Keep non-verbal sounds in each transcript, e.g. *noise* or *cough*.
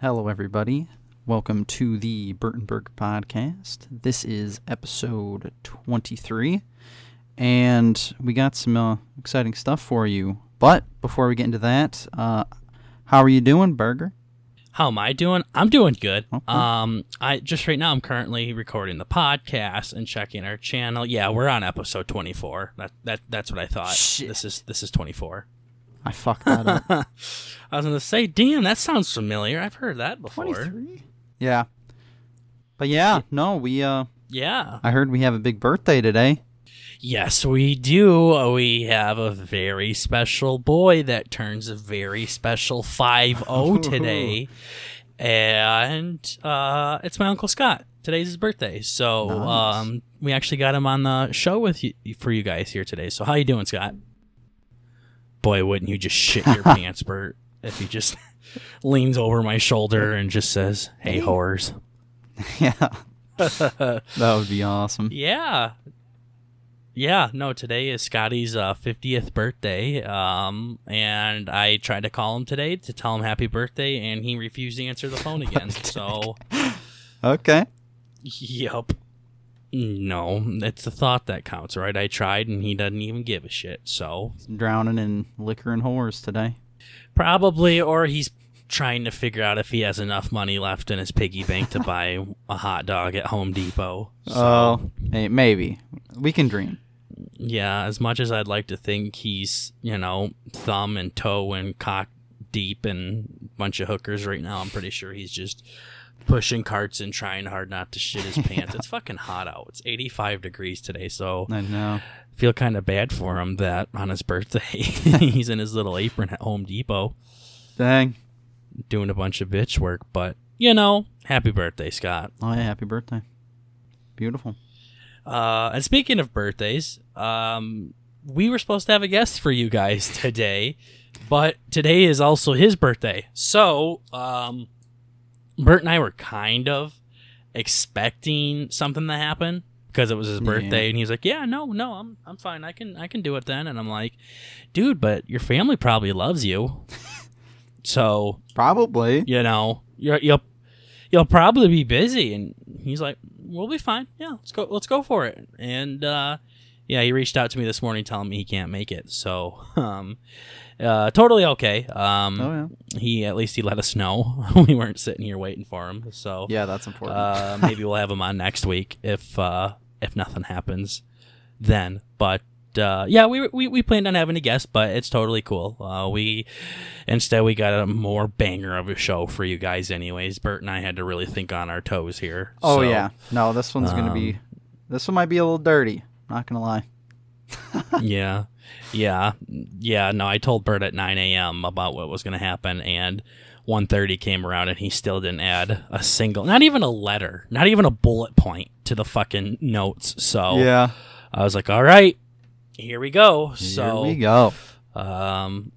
Hello, everybody. Welcome to the Burtonberg podcast. This is episode 23, and we got some uh, exciting stuff for you. But before we get into that, uh, how are you doing, Burger? How am I doing? I'm doing good. Okay. Um, I just right now I'm currently recording the podcast and checking our channel. Yeah, we're on episode 24. That that that's what I thought. Shit. This is this is 24. I fucked that up. *laughs* I was gonna say, damn, that sounds familiar. I've heard that before. 23? Yeah. But yeah, no, we, uh, Yeah. I heard we have a big birthday today. Yes, we do. We have a very special boy that turns a very special 5-0 *laughs* today. and uh, it's my Uncle Scott. Today's his birthday. So Nice. um, we actually got him on the show with you, for you guys here today. So how you doing, Scott? Boy, wouldn't you just shit your *laughs* pants, Bert, if he just *laughs* leans over my shoulder and just says, hey, whores. *laughs* yeah. that would be awesome. Yeah. Yeah, no, today is Scotty's uh, 50th birthday. Um, and I tried to call him today to tell him happy birthday, and he refused to answer the phone again. so, Okay. yup. No, it's the thought that counts, right? I tried, and he doesn't even give a shit. So, Drowning in liquor and whores today. probably, or he's trying to figure out if he has enough money left in his piggy bank to buy a hot dog at Home Depot. So, Oh, maybe. We can dream. Yeah, as much as I'd like to think he's, you know, thumb and toe and cock deep and bunch of hookers right now, I'm pretty sure he's just pushing carts and trying hard not to shit his *laughs* pants. It's fucking hot out. It's 85 degrees today, so I know. Feel kind of bad for him that on his birthday *laughs* *laughs* he's in his little apron at Home Depot Dang. doing a bunch of bitch work, but you know, happy birthday, Scott. Oh, yeah, happy birthday. Beautiful. Uh, and speaking of birthdays, um, we were supposed to have a guest for you guys today, but today is also his birthday. So, um, Bert and I were kind of expecting something to happen because it was his Yeah. birthday, and he's like, "Yeah, no, no, I'm I'm fine. I can I can do it then." And I'm like, "Dude, but your family probably loves you, *laughs* so Probably. you know you're, you'll you'll probably be busy and he's like we'll be fine yeah let's go let's go for it and uh yeah he reached out to me this morning telling me he can't make it so um uh totally okay um Oh, yeah. he at least he let us know *laughs* we weren't sitting here waiting for him so Yeah, that's important. uh maybe we'll have him on next week if uh if nothing happens then but uh, yeah, we, we we planned on having a guest, but it's totally cool. Uh, we instead we got a more banger of a show for you guys, anyways. Bert and I had to really think on our toes here. oh, So, yeah. No, this one's going to be. This one might be a little dirty. Not going to lie. yeah, yeah, yeah. No, I told Bert at 9 a.m. about what was going to happen, and 1.30 came around, and he still didn't add a single, not even a letter, not even a bullet point to the fucking notes. So Yeah. I was like, all right, here we go. So Here we go. Um,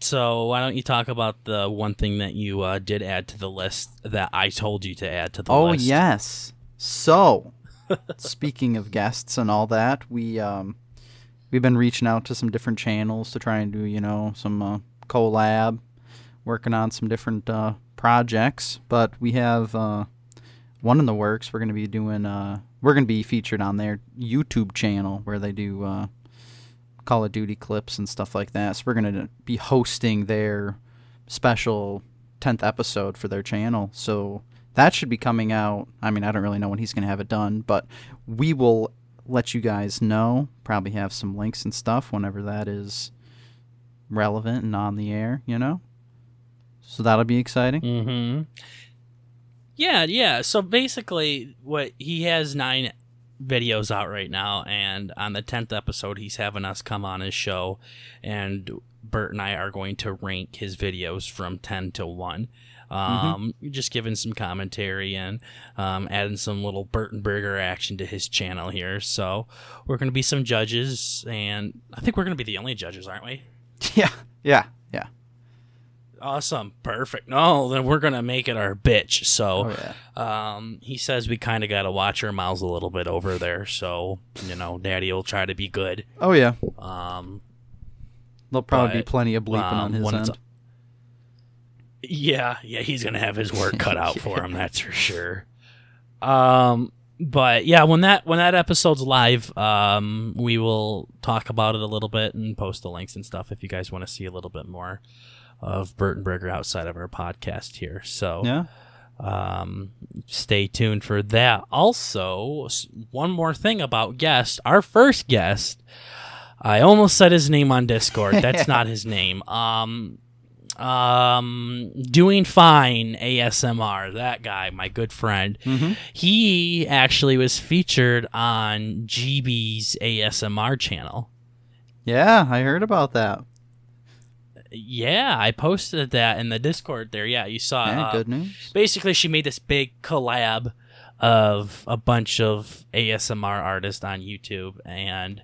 so why don't you talk about the one thing that you uh, did add to the list that I told you to add to the Oh, list? Oh yes. So, speaking of guests and all that, we um we've been reaching out to some different channels to try and do, you know, some uh, collab, working on some different uh, projects, but we have uh, one in the works. We're going to be doing uh we're going to be featured on their YouTube channel where they do uh Call of Duty clips and stuff like that. So we're going to be hosting their special 10th episode for their channel. So that should be coming out. I mean, I don't really know when he's going to have it done, but we will let you guys know. Probably have some links and stuff whenever that is relevant and on the air, you know? So that'll be exciting. Mm-hmm. Yeah, yeah. So basically, what he has nine videos out right now, and on the tenth episode, he's having us come on his show, and Bert and I are going to rank his videos from ten to one. Um, just giving some commentary and um, adding some little BurtnBurger action to his channel here. So we're going to be some judges, and I think we're going to be the only judges, aren't we? *laughs* Yeah, yeah, yeah. Awesome, perfect. No, then we're gonna make it our bitch. So, Oh, yeah. um, he says we kind of got to watch our mouths a little bit over there. So, you know, Daddy will try to be good. Oh, yeah. Um, There'll probably be plenty of bleeping on um, his end. Yeah, yeah, he's gonna have his work cut out *laughs* for him. That's for sure. Um, but yeah, when that when that episode's live, um, we will talk about it a little bit and post the links and stuff if you guys want to see a little bit more of BurtnBurger outside of our podcast here. So Yeah. um, stay tuned for that. Also, one more thing about guest. Our first guest, I almost said his name on Discord. That's *laughs* not his name. Um, um, doing fine. ASMR. That guy, my good friend. Mm-hmm. He actually was featured on GB's ASMR channel. Yeah, I heard about that. Yeah, I posted that in the Discord there. Yeah, you saw. Yeah, uh, good news. basically she made this big collab of a bunch of ASMR artists on YouTube and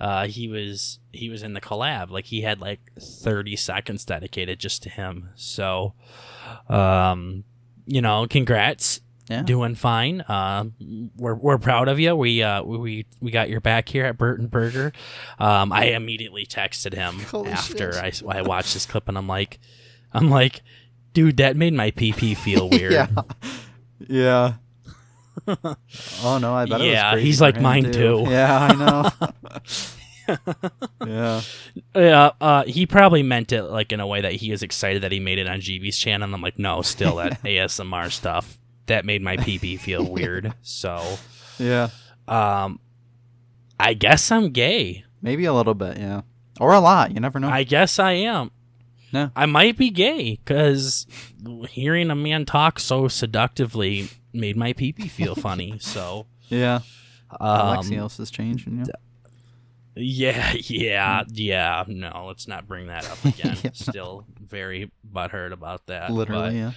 uh, he was he was in the collab like he had like 30 seconds dedicated just to him so um you know congrats Yeah. doing fine um we're, we're proud of you we uh we we got your back here at BurtnBurger um I immediately texted him *laughs* Holy after shit. I, I watched this clip and I'm like I'm like dude that made my PP feel *laughs* weird Yeah. Yeah. Oh no, I bet. it was Yeah, he's like mine, too. Yeah, I know. *laughs* yeah. Yeah, uh, he probably meant it like in a way that he was excited that he made it on GB's channel. And I'm like, no, still that *laughs* ASMR stuff that made my PP feel *laughs* weird. So, Yeah. um, I guess I'm gay. Maybe a little bit. Yeah. Or a lot. You never know. I guess I am. No. I might be gay because hearing a man talk so seductively made my PP feel funny. So, yeah. um, Alexios is changing. Yeah. Yeah, *laughs* yeah, yeah. No, let's not bring that up *laughs* again. Yeah. Still very butthurt about that. Literally. Yeah.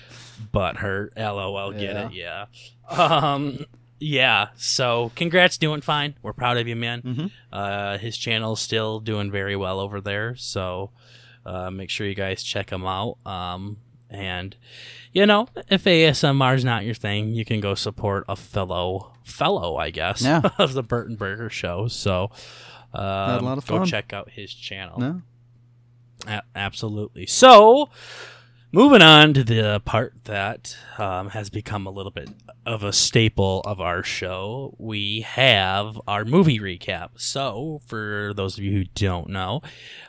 but butthurt. LOL. Get Yeah. it? Yeah. Um. Yeah. So, congrats, doing fine. We're proud of you, man. Mm-hmm. Uh, his channel's still doing very well over there. So, uh, make sure you guys check him out. Um, and you know, if ASMR is not your thing, you can go support a fellow fellow, I guess, Yeah. *laughs* of the BurtnBurger show. So, um, a lot of go check out his channel. No. A- absolutely. So, moving on to the part that um, has become a little bit of a staple of our show, we have our movie recap. So, for those of you who don't know,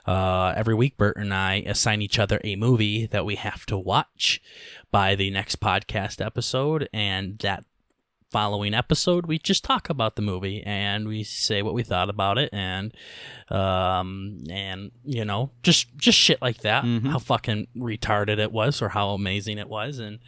uh, every week Bert and I assign each other a movie that we have to watch by the next podcast episode, and that following episode we just talk about the movie and we say what we thought about it and um and you know just just shit like that. Mhm. how fucking retarded it was or how amazing it was. And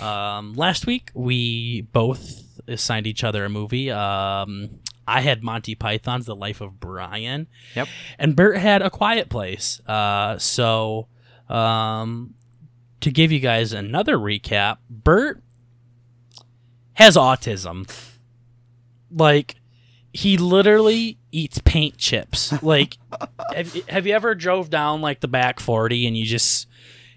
um last week we both assigned each other a movie. Um I had Monty Python's The Life of Brian. Yep. and Bert had A Quiet Place. Uh so um to give you guys another recap Bert has autism. Like he literally eats paint chips. Like *laughs* have, have you ever drove down like the back 40 and you just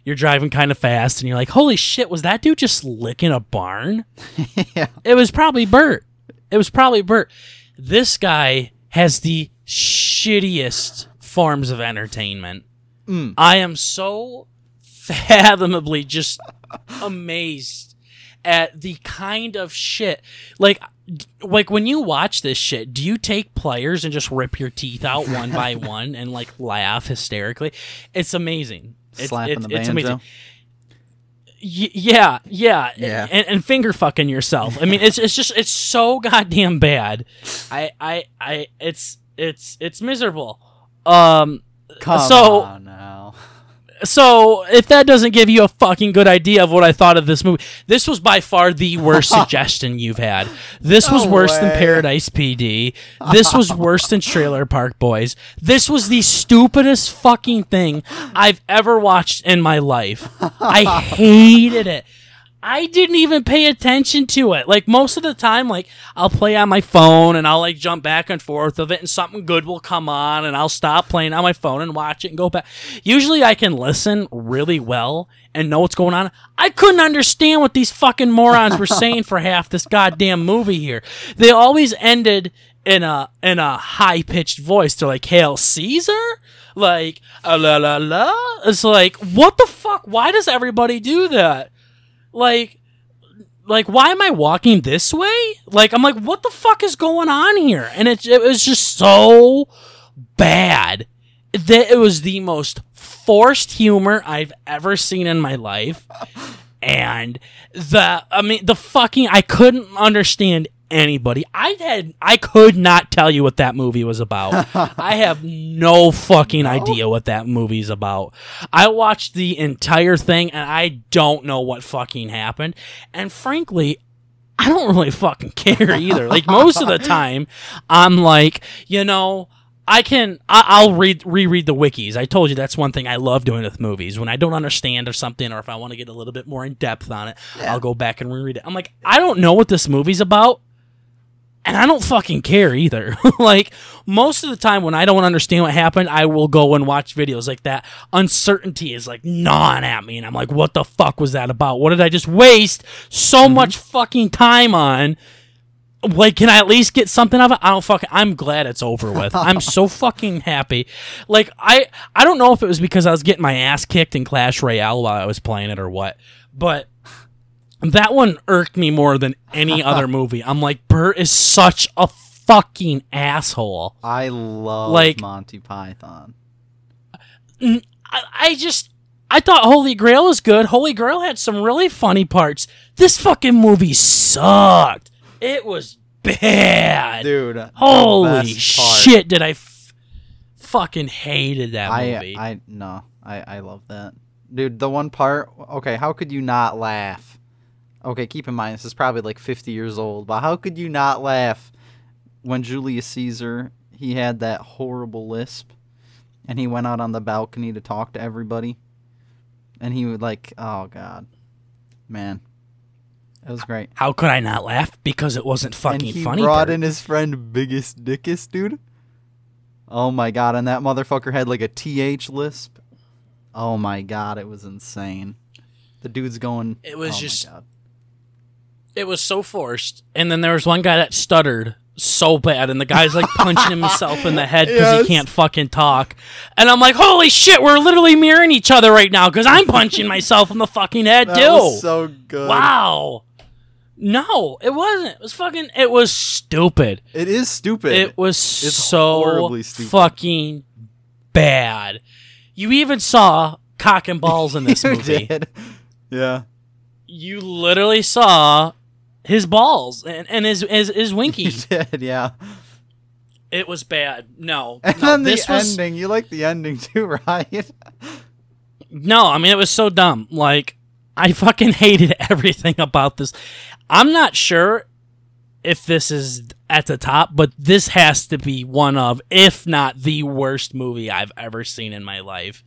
you're driving kind of fast and you're like, "Holy shit, was that dude just licking a barn?" *laughs* yeah. It was probably Bert. It was probably Bert. This guy has the shittiest forms of entertainment. Mm. I am so fathomably just amazed at the kind of shit like like when you watch this shit do you take pliers and just rip your teeth out *laughs* one by one and like laugh hysterically it's amazing it's, Slapping it's, the it's banjo. amazing Y- yeah, yeah, Yeah. and, and finger fucking yourself. I mean, it's it's just it's so goddamn bad. I I I it's it's it's miserable. Um, Come So- on. So if that doesn't give you a fucking good idea of what I thought of this movie, this was by far the worst *laughs* suggestion you've had. This was No worse than. Paradise PD. This was worse than Trailer Park Boys. This was the stupidest fucking thing I've ever watched in my life. I hated it. I didn't even pay attention to it. Like most of the time, like I'll play on my phone and I'll like jump back and forth of it, and something good will come on, and I'll stop playing on my phone and watch it and go back. Usually, I can listen really well and know what's going on. I couldn't understand what these fucking morons were *laughs* saying for half this goddamn movie here. They always ended in a in a high pitched voice. They're like, "Hail Caesar." like la la la. It's like what the fuck? Why does everybody do that? Like like why am I walking this way? Like I'm like what the fuck is going on here? And it it was just so bad that it was the most forced humor I've ever seen in my life. *laughs* And the I mean the fucking I couldn't understand anybody. I had I could not tell you what that movie was about. *laughs* I have no fucking idea what that movie's about. I watched the entire thing and I don't know what fucking happened. And frankly, I don't really fucking care either. Like most of the *laughs* time, I'm like, you know, I can I, I'll read reread the wikis. I told you that's one thing I love doing with movies. When I don't understand or something, or if I want to get a little bit more in depth on it, I'll go back and reread it. I'm like, I don't know what this movie's about. And I don't fucking care either. *laughs* like most of the time when I don't understand what happened, I will go and watch videos like that. Uncertainty is like gnawing at me and I'm like, what the fuck was that about? What did I just waste so mm-hmm. much fucking time on? Like, can I at least get something out of it? I don't fucking. I'm glad it's over with. *laughs* I'm so fucking happy. Like, I I don't know if it was because I was getting my ass kicked in Clash Royale while I was playing it or what, but that one irked me more than any *laughs* other movie. I'm like, Bert is such a fucking asshole. I love Like- Monty Python. I, I just. I thought Holy Grail was good. Holy Grail had some really funny parts. This fucking movie sucked. It was bad. Dude. Holy shit! Did I f- fucking hated that I movie? I no. I I love that. Dude, the one part, okay, how could you not laugh? Okay, keep in mind this is probably like 50 years old, but how could you not laugh when Julius Caesar, he had that horrible lisp and he went out on the balcony to talk to everybody and he would like, oh god. Man. It was great. How could I not laugh? Because it wasn't fucking and he funny. brought Bert. in his friend Biggus Dickus, dude. Oh my god, and that motherfucker had like a TH lisp. Oh my god, it was insane. The dude's going. It was oh just-. It was so forced. And then there was one guy that stuttered so bad, and the guy's like punching himself in the head because Yes. he can't fucking talk. And I'm like, holy shit, we're literally mirroring each other right now because I'm punching myself in the fucking head That too. was so good. wow. No, it wasn't. It was fucking. It was stupid. It is stupid. It was It's so horribly stupid. fucking bad. You even saw cock and balls in this *laughs* movie. did. Yeah. You literally saw his balls and, and his, his his *laughs* winky. did. Yeah. it was bad. No, And no, then the was ending. You like the ending too, *laughs* right? no. I mean, it was so dumb. Like I fucking hated *laughs* everything about this. I'm not sure if this is at the top, but this has to be one of, if not the worst movie I've ever seen in my life.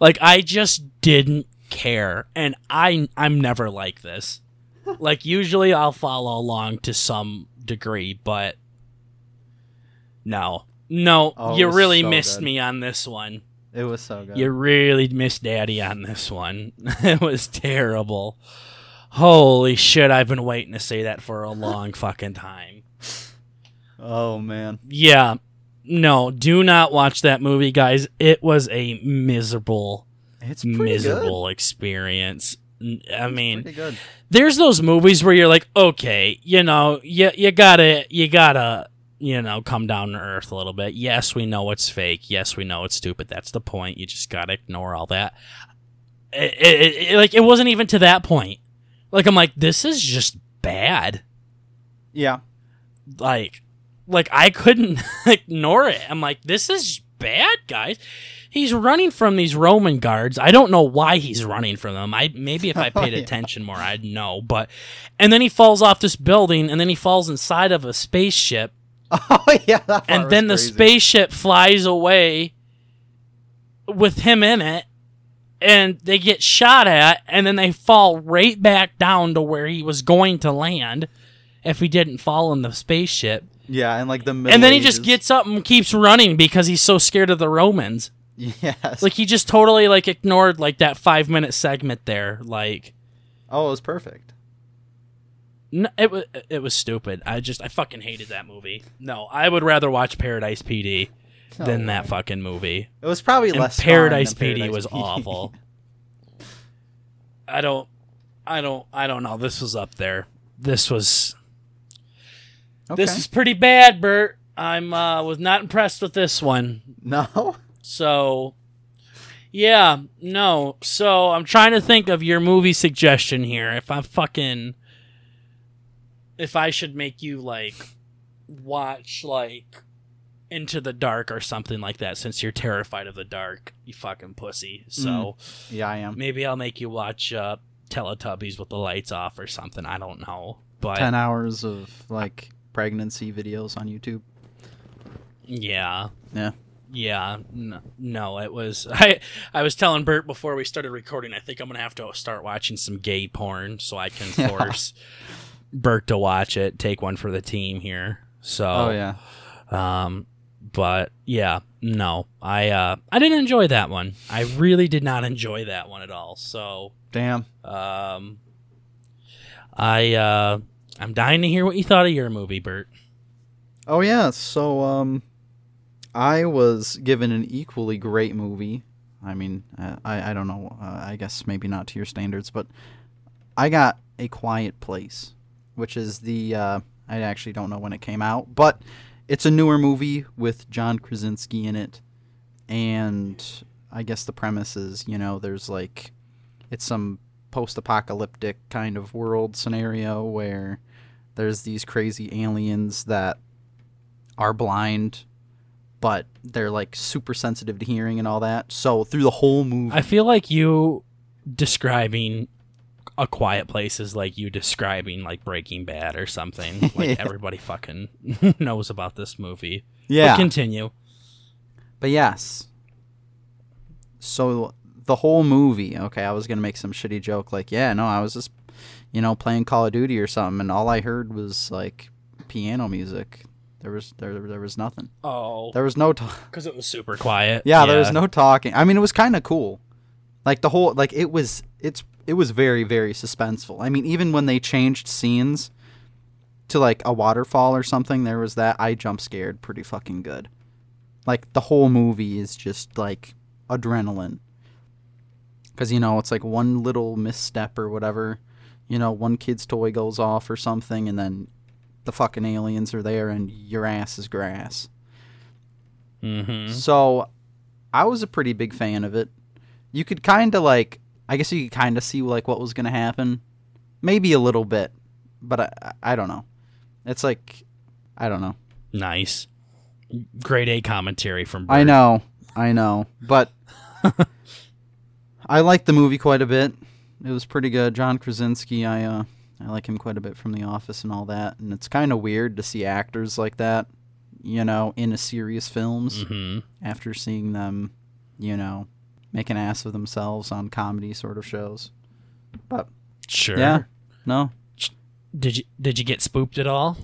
Like I just didn't care, and I I'm never like this. Like usually I'll follow along to some degree, but no, no, Oh, you really so missed good. me on this one. It was so good. You really missed Daddy on this one. *laughs* it was terrible. Holy shit! I've been waiting to say that for a long *laughs* fucking time. oh man. Yeah. No, do not watch that movie, guys. It was a miserable, It's miserable experience. I mean, there's those movies where you're like, okay, you know, you you gotta you gotta you know come down to earth a little bit. Yes, we know it's fake. Yes, we know it's stupid. That's the point. You just gotta ignore all that. It, it, it- like it wasn't even to that point. Like I'm like, this is just bad. Yeah. Like, like I couldn't *laughs* ignore it. I'm like, this is bad, guys. He's running from these Roman guards. I don't know why he's running from them. I maybe if I *laughs* paid Yeah. attention more, I'd know. But and then he falls off this building, and then he falls inside of a spaceship, *laughs* Oh yeah. And then the crazy. spaceship flies away with him in it, and they get shot at, and then they fall right back down to where he was going to land if he didn't fall in the spaceship. Yeah, and like the and then he just gets up and keeps running because he's so scared of the Romans. Yes. Like he just totally like ignored like that five minute segment there. Like oh, it was perfect. No, it was it was stupid. I just I fucking hated that movie. No, I would rather watch Paradise PD. than that fucking movie. It was probably And less. Paradise PD than was Paradise awful. *laughs* I don't, I don't, I don't know. This was up there. This was okay. this is pretty bad, Bert. I'm uh, was not impressed with this one. no. *laughs* So, yeah, no. So I'm trying to think of your movie suggestion here. If I'm fucking, if I should make you like watch like Into the Dark or something like that, since you're terrified of the dark, you fucking pussy. So Yeah, I am. maybe I'll make you watch uh, Teletubbies with the lights off or something. I don't know, but Ten hours of like pregnancy videos on YouTube. Yeah. Yeah. Yeah. No, no, it was. *laughs* I I was telling Bert before we started recording. I think I'm gonna have to start watching some gay porn so I can *laughs* force Bert to watch it. Take one for the team here. So. Oh yeah. Um. But yeah, no, I uh I didn't enjoy that one. I really did not enjoy that one at all. So Damn. um, I uh I'm dying to hear what you thought of your movie, Bert. Oh yeah. So um, I was given an equally great movie. I mean, uh, I I don't know. Uh, I guess maybe not to your standards, but I got A Quiet Place, which is the uh, I actually don't know when it came out, but it's a newer movie with John Krasinski in it, and I guess the premise is you know there's like it's some post-apocalyptic kind of world scenario where there's these crazy aliens that are blind but they're like super sensitive to hearing and all that so through the whole movie I feel like you describing a quiet place is like you describing like Breaking Bad or something. *laughs* Like Yeah. everybody fucking *laughs* knows about this movie. yeah But continue. But yes. So the whole movie, okay, I was gonna make some shitty joke like, yeah, no, I was just, you know, playing Call of Duty or something, and all I heard was like piano music. There was there there was nothing. Oh, There was no talk. because it was super quiet. Yeah, there was no talking. I mean, it was kind of cool. Like the whole like it was it's it was very very suspenseful. I mean, even when they changed scenes to like a waterfall or something, there was that I jump scared pretty fucking good. Like the whole movie is just like adrenaline. Cuz you know, it's like one little misstep or whatever, you know, one kid's toy goes off or something and then the fucking aliens are there and your ass is grass. Mm-hmm. So I was a pretty big fan of it. You could kind of like, I guess you could kind of see like what was going to happen. Maybe a little bit, but I, I don't know. It's like, I don't know. Nice. Grade A commentary from. I know, I know, but *laughs* I liked the movie quite a bit. It was pretty good. John Krasinski, I uh, I like him quite a bit from The Office and all that. And it's kind of weird to see actors like that, you know, in a serious films. Mhm. after seeing them, you know, make an ass of themselves on comedy sort of shows. But Sure. yeah, no. Did you did you get spooked at all?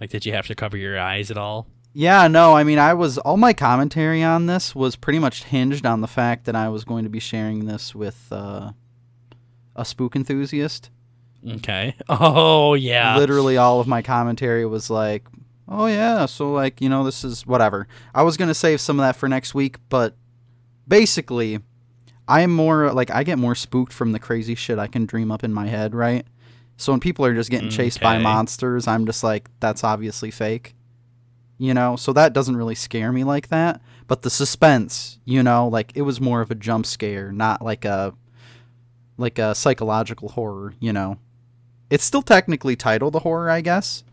Like, did you have to cover your eyes at all? Yeah, no, I mean, I was all my commentary on this was pretty much hinged on the fact that I was going to be sharing this with uh, a spook enthusiast. Okay. *laughs* Oh yeah. Literally, all of my commentary was like, "Oh yeah, so like you know, this is whatever." I was gonna save some of that for next week, but basically, I am more like I get more spooked from the crazy shit I can dream up in my head, right? So when people are just getting mm, chased by monsters, I'm just like, that's obviously fake. You know, so that doesn't really scare me like that. But the suspense, you know, like it was more of a jump scare, not like a like a psychological horror, you know. It's still technically titled a horror, I guess,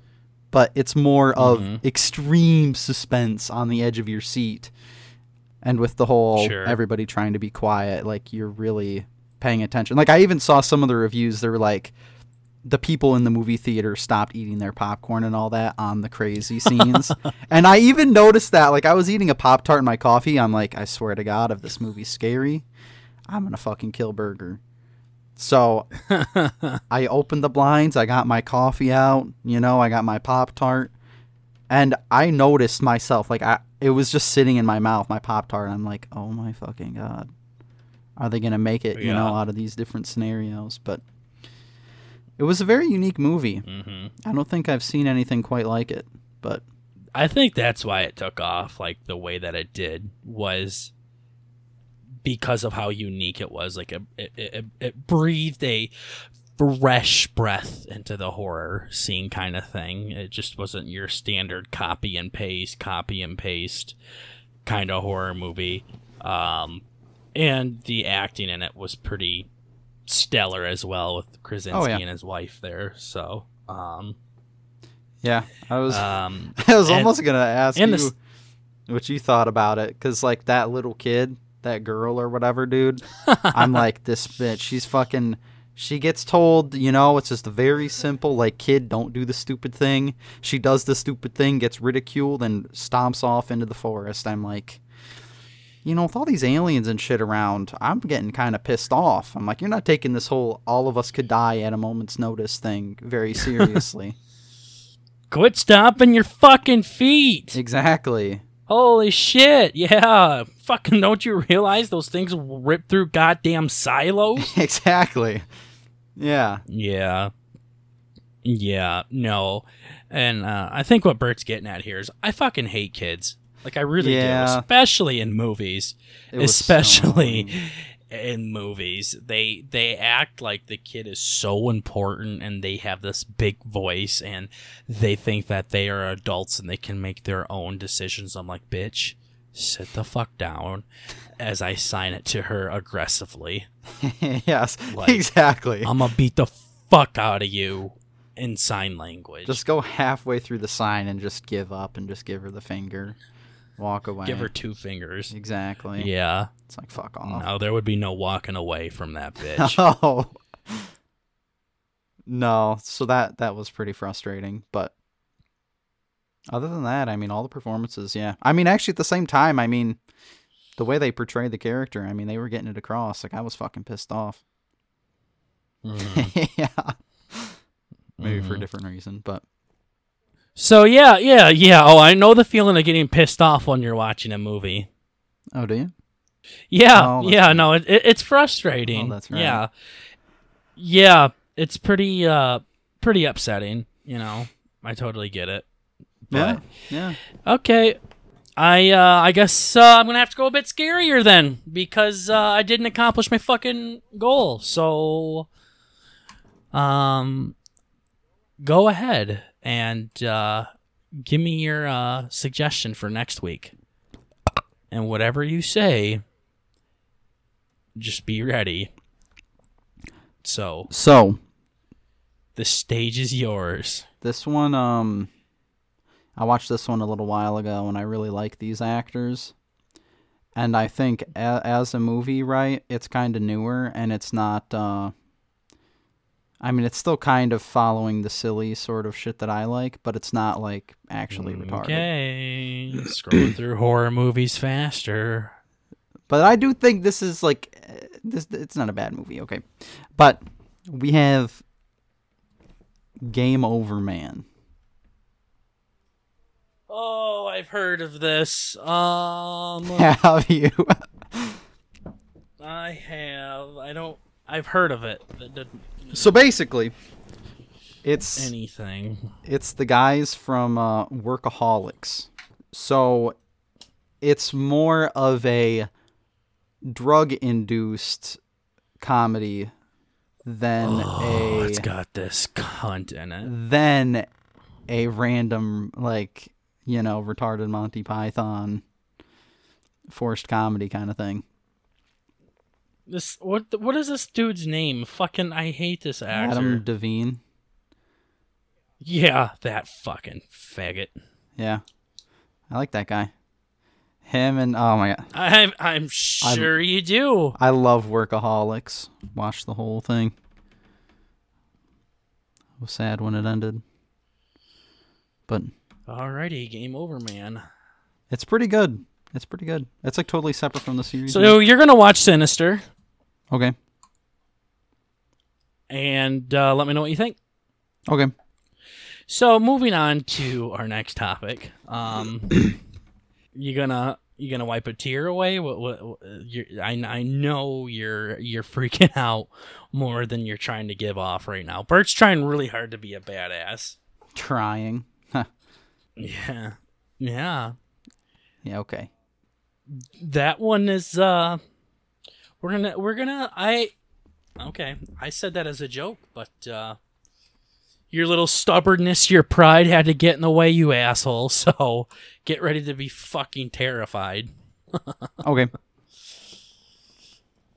but it's more of Mhm. extreme suspense on the edge of your seat. And with the whole Sure. everybody trying to be quiet, like you're really paying attention. Like I even saw some of the reviews they were like the people in the movie theater stopped eating their popcorn and all that on the crazy scenes. *laughs* and I even noticed that like I was eating a pop tart in my coffee, I'm like I swear to god if this movie's scary, I'm going to fucking kill burger. So *laughs* I opened the blinds, I got my coffee out, you know, I got my Pop Tart. And I noticed myself, like I it was just sitting in my mouth, my Pop Tart, and I'm like, oh my fucking god. Are they gonna make it, you know, out of these different scenarios? But it was a very unique movie. hmm I don't think I've seen anything quite like it. But I think that's why it took off like the way that it did was because of how unique it was. Like it, it, it, it breathed a fresh breath into the horror scene kind of thing. It just wasn't your standard copy and paste, copy and paste kind of horror movie. Um, and the acting in it was pretty stellar as well with Krasinski Oh, yeah. and his wife there. So, um, Yeah, I was um, *laughs* I was and- almost gonna ask you this- what you thought about it, because like that little kid, that girl or whatever, dude. *laughs* I'm like this bitch. She's fucking. She gets told, you know, it's just a very simple, like, kid, don't do the stupid thing. She does the stupid thing, gets ridiculed, and stomps off into the forest. I'm like, you know, with all these aliens and shit around, I'm getting kind of pissed off. I'm like, you're not taking this whole all of us could die at a moment's notice thing very *laughs* seriously. quit stomping your fucking feet. exactly. Holy shit. Yeah. Fucking don't you realize those things rip through goddamn silos? *laughs* Exactly. Yeah. yeah. Yeah. No. And uh, I think what Bert's getting at here is I fucking hate kids. Like I really do, especially in movies. It was so especially in movies they they act like the kid is so important and they have this big voice and they think that they are adults and they can make their own decisions i'm like bitch sit the fuck down as i sign it to her aggressively *laughs* yes, Like, exactly. i'm gonna beat the fuck out of you in sign language just go halfway through the sign and just give up and just give her the finger. Walk away. give her two fingers exactly. yeah It's like fuck off. no there would be no walking away from that *laughs* bitch Oh. *laughs* no, so that that was pretty frustrating, but other than that, I mean all the performances, yeah. I mean actually at the same time, I mean the way they portrayed the character, I mean they were getting it across. Like I was fucking pissed off. Mhm. *laughs* yeah. Maybe for a Mhm. different reason, but So yeah, yeah, yeah. Oh, I know the feeling of getting pissed off when you're watching a movie. oh, do you? Yeah, Oh, yeah. right. No, it, it, it's frustrating. Oh, that's right. Yeah, yeah. It's pretty, uh, pretty upsetting. You know, I totally get it. Yeah. But, Yeah. Okay. I uh, I guess uh, I'm gonna have to go a bit scarier then because uh, I didn't accomplish my fucking goal. So, um, go ahead and uh, give me your uh, suggestion for next week, and whatever you say, just be ready. So So, the stage is yours. This one, um, I watched this one a little while ago, and I really like these actors. And I think a- as a movie, right, it's kind of newer, and it's not. Uh, I mean, it's still kind of following the silly sort of shit that I like, but it's not like actually retarded. Okay, *clears throat* scrolling through horror movies faster. But I do think this is like uh, this. It's not a bad movie, okay. But we have Game Over Man. Oh, I've heard of this. Um, *laughs* Have you? I have. I don't. I've heard of it. So basically, it's anything. it's the guys from uh, Workaholics. So it's more of a drug-induced comedy than Oh, a it's got this cunt in it. than a random like you know retarded Monty Python forced comedy kind of thing. This what? What is this dude's name? Fucking, I hate this actor. Adam Devine. Yeah, that fucking faggot. Yeah, I like that guy. Him and oh my god, I'm. I'm sure you do. I love Workaholics. Watched the whole thing. I was sad when it ended, but Alrighty, game over, man. it's pretty good. It's pretty good. It's like totally separate from the series. So you're gonna watch Sinister, okay, and uh, let me know what you think. okay. So moving on to our next topic. Um, *clears throat* you gonna you gonna wipe a tear away? What? What? what you're, I I know you're you're freaking *laughs* out more than you're trying to give off right now. Bert's trying really hard to be a badass. Trying. Yeah. Yeah. Yeah, okay. That one is uh we're gonna we're gonna I okay. I said that as a joke, but uh your little stubbornness, your pride had to get in the way, you asshole. *laughs* So get ready to be fucking terrified. *laughs* Okay.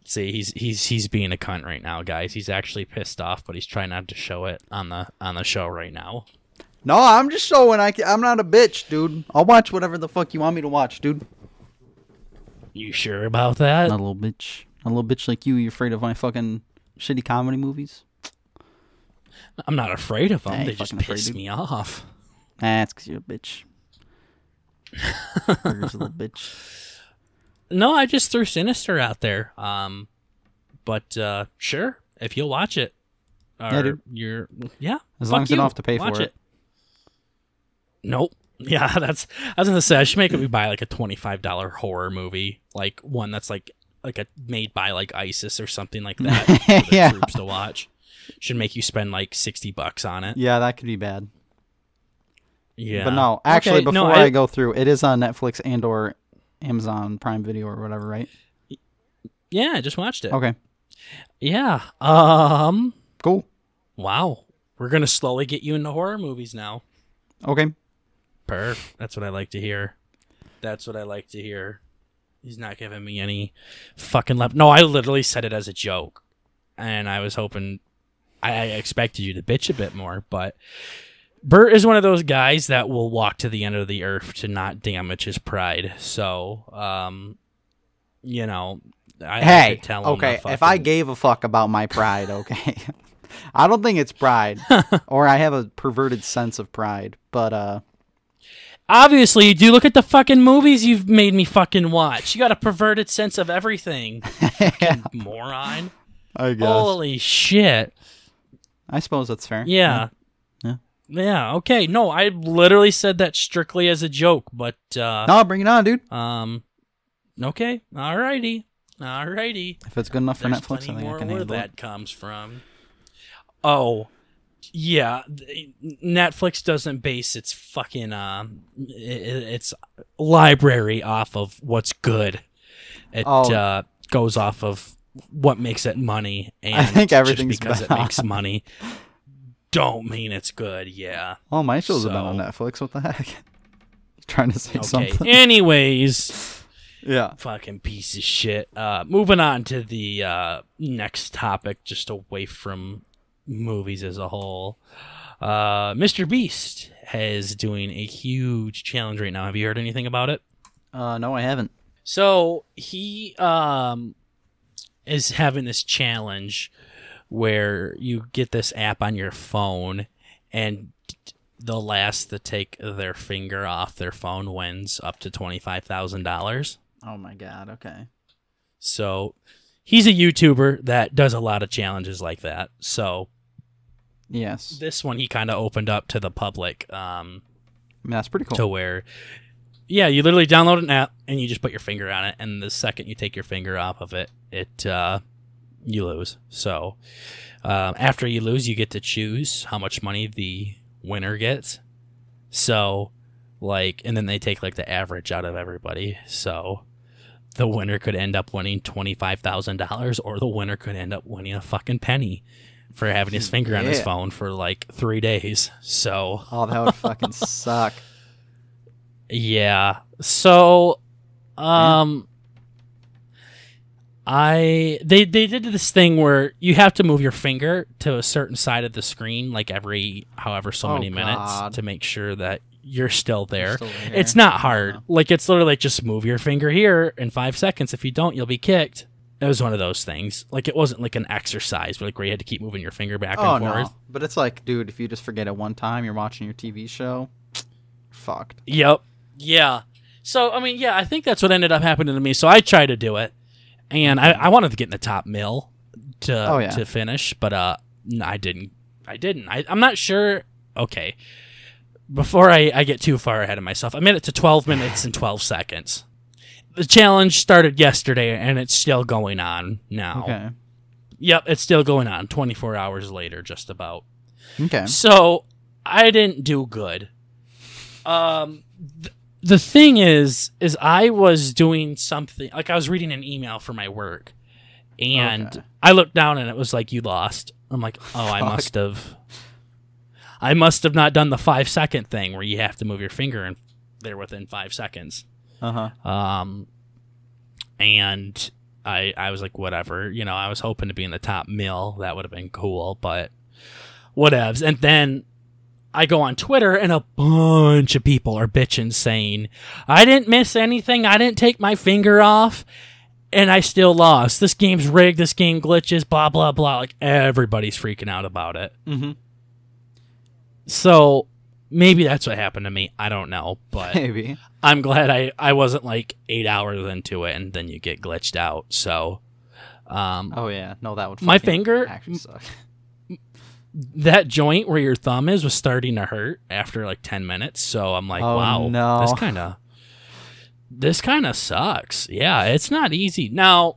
See, he's he's he's being a cunt right now, guys. He's actually pissed off, but he's trying not to show it on the on the show right now. No, I'm just showing I can, I'm not a bitch, dude. I'll watch whatever the fuck you want me to watch, dude. You sure about that? Not a little bitch. A little bitch like you. You're afraid of my fucking shitty comedy movies? I'm not afraid of them. Ain't they just afraid, piss dude. me off. Nah, because you're a bitch. *laughs* Burger's a little bitch. No, I just threw Sinister out there. Um, but uh, sure, if you'll watch it, or Yeah, dude. you're yeah. As long as you don't have to pay for Watch it. Nope. *laughs* Yeah, that's. I was gonna say I should make me buy like a twenty five dollar horror movie, like one that's like like a made by like ISIS or something like that for *laughs* the Yeah. troops to watch. Should make you spend like sixty bucks on it. Yeah, that could be bad. Yeah, But no, actually, Okay, no, before I- I, go through, it is on Netflix and or Amazon Prime Video or whatever, right? yeah, I just watched it. Okay, Yeah. Um. cool. Wow. We're gonna slowly get you into horror movies now. Okay, Per. That's what I like to hear. That's what I like to hear. He's not giving me any fucking lep. No, I literally said it as a joke, and I was hoping. I I expected you to bitch a bit more, but Bert is one of those guys that will walk to the end of the earth to not damage his pride. So, um, you know, I, hey, could tell him okay. to If I gave a fuck about my pride, okay, *laughs* I don't think it's pride, *laughs* or I have a perverted sense of pride, but uh, Obviously, you do look at the fucking movies you've made me fucking watch. You got a perverted sense of everything, *laughs* fucking moron. I guess Holy shit. I suppose that's fair. Yeah. Yeah. Yeah, okay. No, I literally said that strictly as a joke, but uh No, bring it on, dude. um okay. Alrighty. Alrighty. If it's good enough for There's Netflix, I think I can where handle it. that comes from. Oh, yeah. Netflix doesn't base its fucking um, i- i- its library off of what's good. It Oh. uh, goes off of what makes it money, and think everything's just because it makes money, don't mean it's good. Yeah. All my shows have been on Netflix. What the heck? *laughs* Trying to say Okay. something. Anyways. Yeah. fucking piece of shit. Uh, moving on to the uh, next topic, just away from movies as a whole. Uh, Mr. Beast is doing a huge challenge right now. Have you heard anything about it? Uh, no, I haven't. So he um, is having this challenge where you get this app on your phone, and the last to take their finger off their phone wins up to twenty five thousand dollars. Oh my god. Okay. So he's a YouTuber that does a lot of challenges like that. So Yes. this one he kind of opened up to the public um, I mean, that's pretty cool. to where, yeah, you literally download an app and you just put your finger on it, and the second you take your finger off of it, it uh, you lose. So um, after you lose, you get to choose how much money the winner gets. So like, and then they take like the average out of everybody. So the winner could end up winning twenty five thousand dollars, or the winner could end up winning a fucking penny for having his finger on his phone for like three days. So oh, that would fucking *laughs* suck. yeah. So um I they they did this thing where you have to move your finger to a certain side of the screen like every however so Oh, many minutes God. to make sure that you're still there. Still. It's not hard. Like it's literally like just move your finger here in 5 seconds. If you don't, you'll be kicked. It was one of those things. Like it wasn't like an exercise, like where you had to keep moving your finger back Oh and forth. no. But it's like, dude, if you just forget it one time, you're watching your TV show. *tsk* Fucked. Yep. Yeah. So I mean, yeah, I think that's what ended up happening to me. So I tried to do it, and I, I wanted to get in the top mill to Oh, yeah. to finish, but uh, no, I didn't. I didn't. I, I'm not sure. Okay. Before I, I get too far ahead of myself, I made it to 12 minutes and 12 seconds. The challenge started yesterday, and it's still going on now. Okay. Yep, it's still going on. 24 hours later, just about. Okay. So I didn't do good. Um, th- the thing is, is I was doing something like I was reading an email for my work, and Okay. I looked down and it was like you lost. I'm like, oh, I must have, I must have not done the five second thing where you have to move your finger and they're within five seconds. Uh huh. Um, and I I was like, whatever, you know, I was hoping to be in the top mill. That would have been cool, but whatevs. And then I go on Twitter and a bunch of people are bitching saying, I didn't miss anything. I didn't take my finger off. And I still lost. This game's rigged. This game glitches. Blah blah blah. Like everybody's freaking out about it. Mm-hmm. So maybe that's what happened to me. I don't know, but *laughs* Maybe. I'm glad I, I wasn't like eight hours into it and then you get glitched out. So, um, Oh yeah. No, that would. My finger- *laughs* that joint where your thumb is was starting to hurt after like 10 minutes. So I'm like, Oh, wow, no. this kind of, this kind of sucks. Yeah, it's not easy. Now,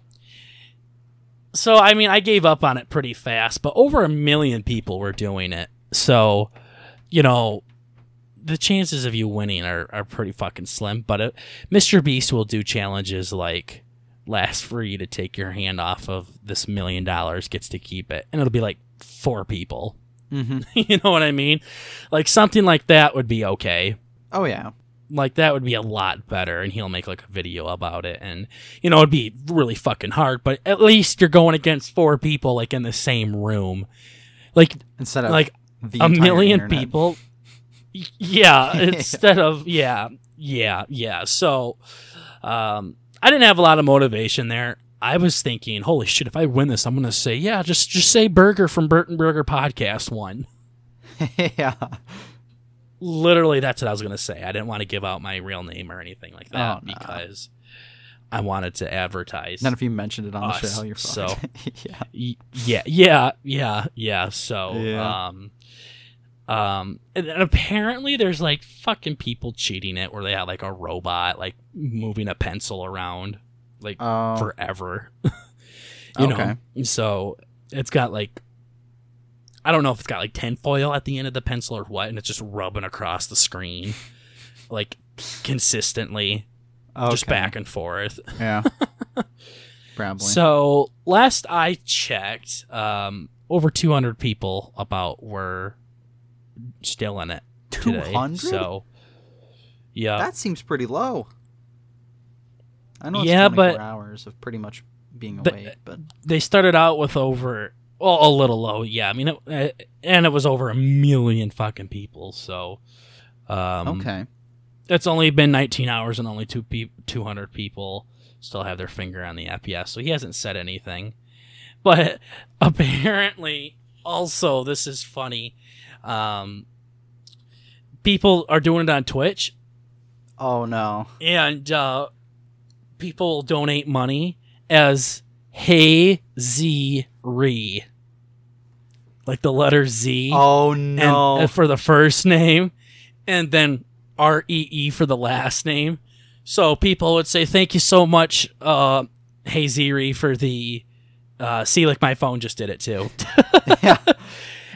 so I mean, I gave up on it pretty fast, but over a million people were doing it. So, you know, the chances of you winning are, are pretty fucking slim. But it, Mr. Beast will do challenges like last for you to take your hand off of this million dollars gets to keep it, and it'll be like four people. Mm-hmm. *laughs* you know what I mean? Like something like that would be okay. Oh yeah. Like that would be a lot better, and he'll make like a video about it, and you know it'd be really fucking hard. But at least you're going against four people like in the same room, like Instead of like the a million internet. people. *laughs* Yeah, instead of yeah, yeah, yeah. So, um, I didn't have a lot of motivation there. I was thinking, holy shit, if I win this, I'm gonna say, yeah, just just say Burger from BurtnBurger Podcast one. *laughs* yeah. Literally, that's what I was gonna say. I didn't want to give out my real name or anything like that Oh, no. because I wanted to advertise. None of you mentioned it on the show, you're so- *laughs* yeah. Yeah yeah yeah yeah so Yeah. um um and, and apparently there's like fucking people cheating it where they have like a robot like moving a pencil around like Oh. forever *laughs* you Okay. know so it's got like i don't know if it's got like tinfoil at the end of the pencil or what and it's just rubbing across the screen *laughs* like consistently just back and forth Yeah. *laughs* Probably. so last I checked, um, over 200 people about were still in it. today. 200? So yeah, that seems pretty low. I know it's Yeah, 24 but- hours of pretty much being The- awake, but they started out with over well, a little low. Yeah, I mean, it, uh, and it was over a million fucking people. So um, okay. it's only been 19 hours and only two pe- 200 people still have their finger on the FPS. So he hasn't said anything. But *laughs* apparently, also, this is funny. Um, people are doing it on Twitch, Oh no. and uh, people donate money as Hey Z Re. Like the letter Z Oh and no. uh, for the first name, and then R E E for the last name. So people would say, "Thank you so much, uh, Hey Ziri, for the." Uh, see, like my phone just did it too. *laughs* yeah.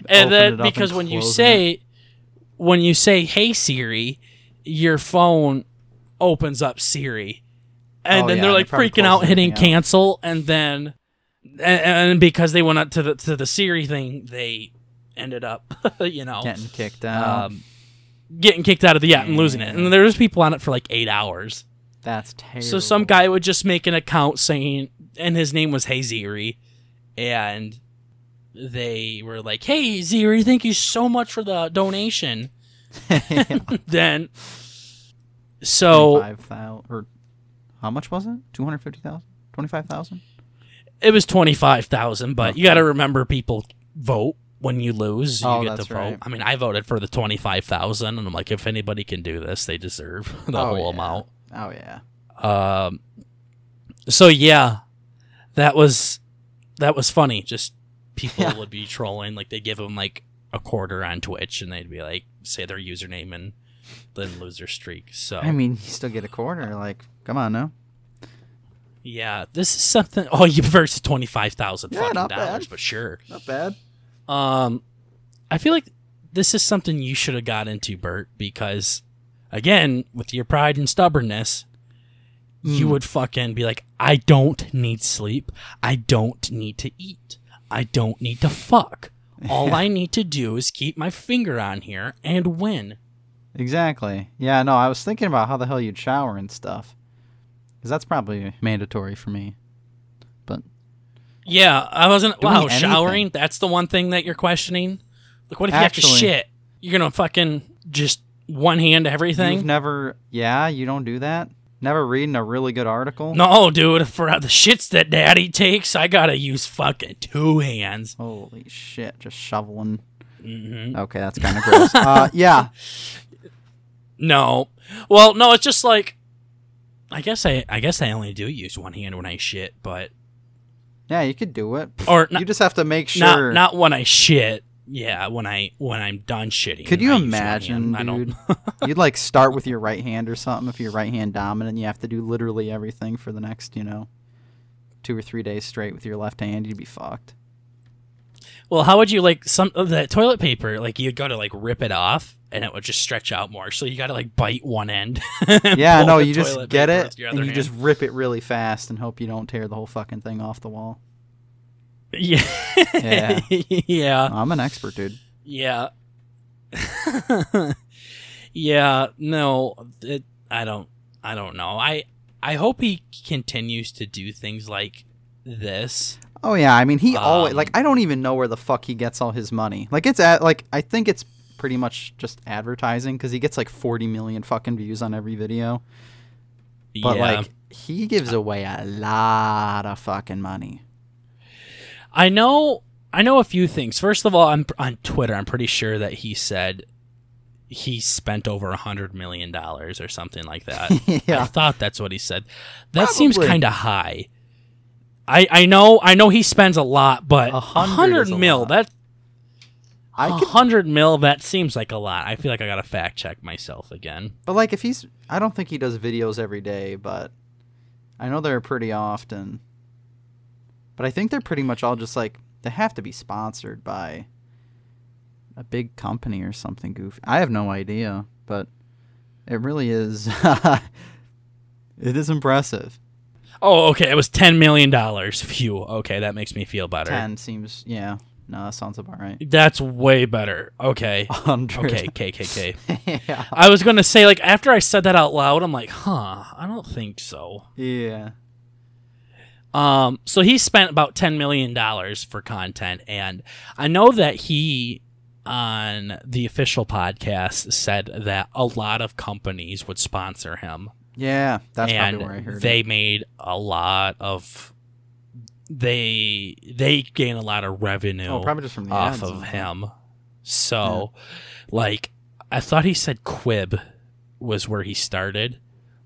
And then because when you say, when you say "Hey Siri," your phone opens up Siri, and Oh, then yeah, they're like it probably freaking out, hitting out. cancel, and then, and, and because they went up to the to the Siri thing, they ended up, *laughs* you know, Getting kicked out. um, getting kicked out of the app and losing it. And there's people on it for like eight hours. That's terrible. So some guy would just make an account saying, and his name was Hey Ziri, and they were like, "Hey Ziri, thank you so much for the donation." *laughs* *laughs* then, so 25,000 or how much was it? 250,000? 25,000? it was twenty five thousand. But you got to remember, people vote when you lose. You Oh, get to that's vote. right. I mean, I voted for the twenty five thousand, and I'm like, if anybody can do this, they deserve *laughs* the Oh, whole yeah. amount. Oh yeah. Um, so yeah, that was that was funny. Just people Yeah. would be trolling, like they give them like a quarter on Twitch, and they'd be like, say their username and then lose their streak. So I mean, you still get a quarter. Like, come on now. yeah, this is something. Oh, you versus twenty five thousand Yeah, fucking not bad. but sure. Not bad. Um, I feel like this is something you should have got into, Bert, because again, with your pride and stubbornness, you Mm. would fucking be like, I don't need sleep. I don't need to eat. I don't need to fuck. All I need to do is keep my finger on here and win. Exactly. Yeah, no, I was thinking about how the hell you'd shower and stuff. Because that's probably mandatory for me. But Yeah, I wasn't. Wow, anything. showering? That's the one thing that you're questioning? Like, what if you have to shit? You're going to fucking just one hand everything? you've never, yeah, you don't do that? Never reading a really good article? No, dude, for the shits that daddy takes, I gotta use fucking two hands. Holy shit, just shoveling. hmm Okay, that's kind of gross. *laughs* uh, yeah, No. Well, no, it's just like I guess I I guess I only do use one hand when I shit, but yeah, you could do it. or you just have to make sure. not, not when I shit. Yeah, when I when I'm done shitting. Could you I imagine, hand. I don't- dude? *laughs* You'd like start with your right hand or something. If you're right hand dominant, you have to do literally everything for the next, you know, two or three days straight with your left hand. You'd be fucked. Well, how would you like some of the toilet paper? Like you'd go to like rip it off, and it would just stretch out more. So you got to like bite one end. *laughs* Yeah, no, you just get it and you hand. just rip it really fast and hope you don't tear the whole fucking thing off the wall. Yeah, Yeah. *laughs* yeah, I'm an expert, dude. yeah, *laughs* yeah. No, it, I don't. I don't know. I I hope he continues to do things like this. Oh yeah, I mean he always Um, like I don't even know where the fuck he gets all his money. Like it's at like I think it's pretty much just advertising because he gets like 40 million fucking views on every video. But yeah. like he gives away a lot of fucking money. I know I know a few things. First of all, I'm on Twitter. I'm pretty sure that he said he spent over a hundred million dollars or something like that. *laughs* yeah. I thought that's what he said. That seems kind of high. I I know I know he spends a lot, but A hundred hundred is a mil lot. that I a could, hundred mil that seems like a lot. I feel like I gotta fact check myself again. but like if he's I don't think he does videos every day, but I know they're pretty often. But I think they're pretty much all just like they have to be sponsored by a big company or something goofy. I have no idea, but it really is *laughs* it is impressive. Oh, okay. It was ten million dollars. Phew. Okay, that makes me feel better. 10 seems yeah. No, that sounds about right. That's way better. Okay. *laughs* 100. Okay. KKK. *laughs* yeah. I was gonna say like after I said that out loud, I'm like, huh, I don't think so. Yeah. Um, so he spent about ten million dollars for content, and I know that he on the official podcast said that a lot of companies would sponsor him, Yeah, that's and probably where I heard they it. made a lot of they they gain a lot of revenue Oh, probably just from the off of him. So, like, I thought he said Quidd was where he started,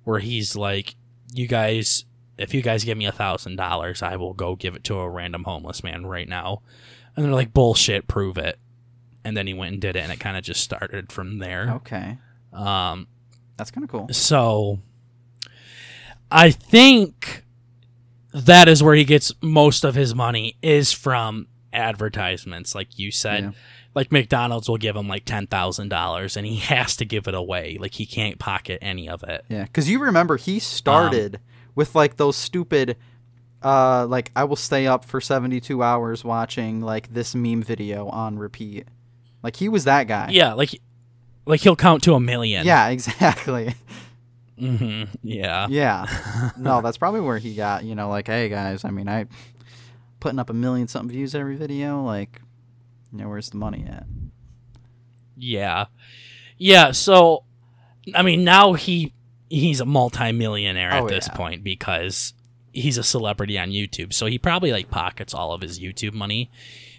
where he's like, "You guys, if you guys give me a thousand dollars, I will go give it to a random homeless man right now." And they're like, "Bullshit, prove it." And then he went and did it, and it kind of just started from there. Okay. Um, That's kind of cool. so I think that is where he gets most of his money is from advertisements, like you said. Yeah. Like McDonald's will give him like ten thousand dollars, and he has to give it away. Like he can't pocket any of it. Yeah, because you remember he started with like those stupid, uh, like I will stay up for seventy two hours watching like this meme video on repeat. Like he was that guy. Yeah, like like he'll count to a million. Yeah, *laughs* exactly. hmm Yeah. yeah. *laughs* No, that's probably where he got. You know, like, hey guys, I mean, I putting up a million something views every video. Like, you know, where's the money at? Yeah. Yeah, so I mean now he he's a multimillionaire at Oh, this yeah. point because he's a celebrity on YouTube. So he probably like pockets all of his YouTube money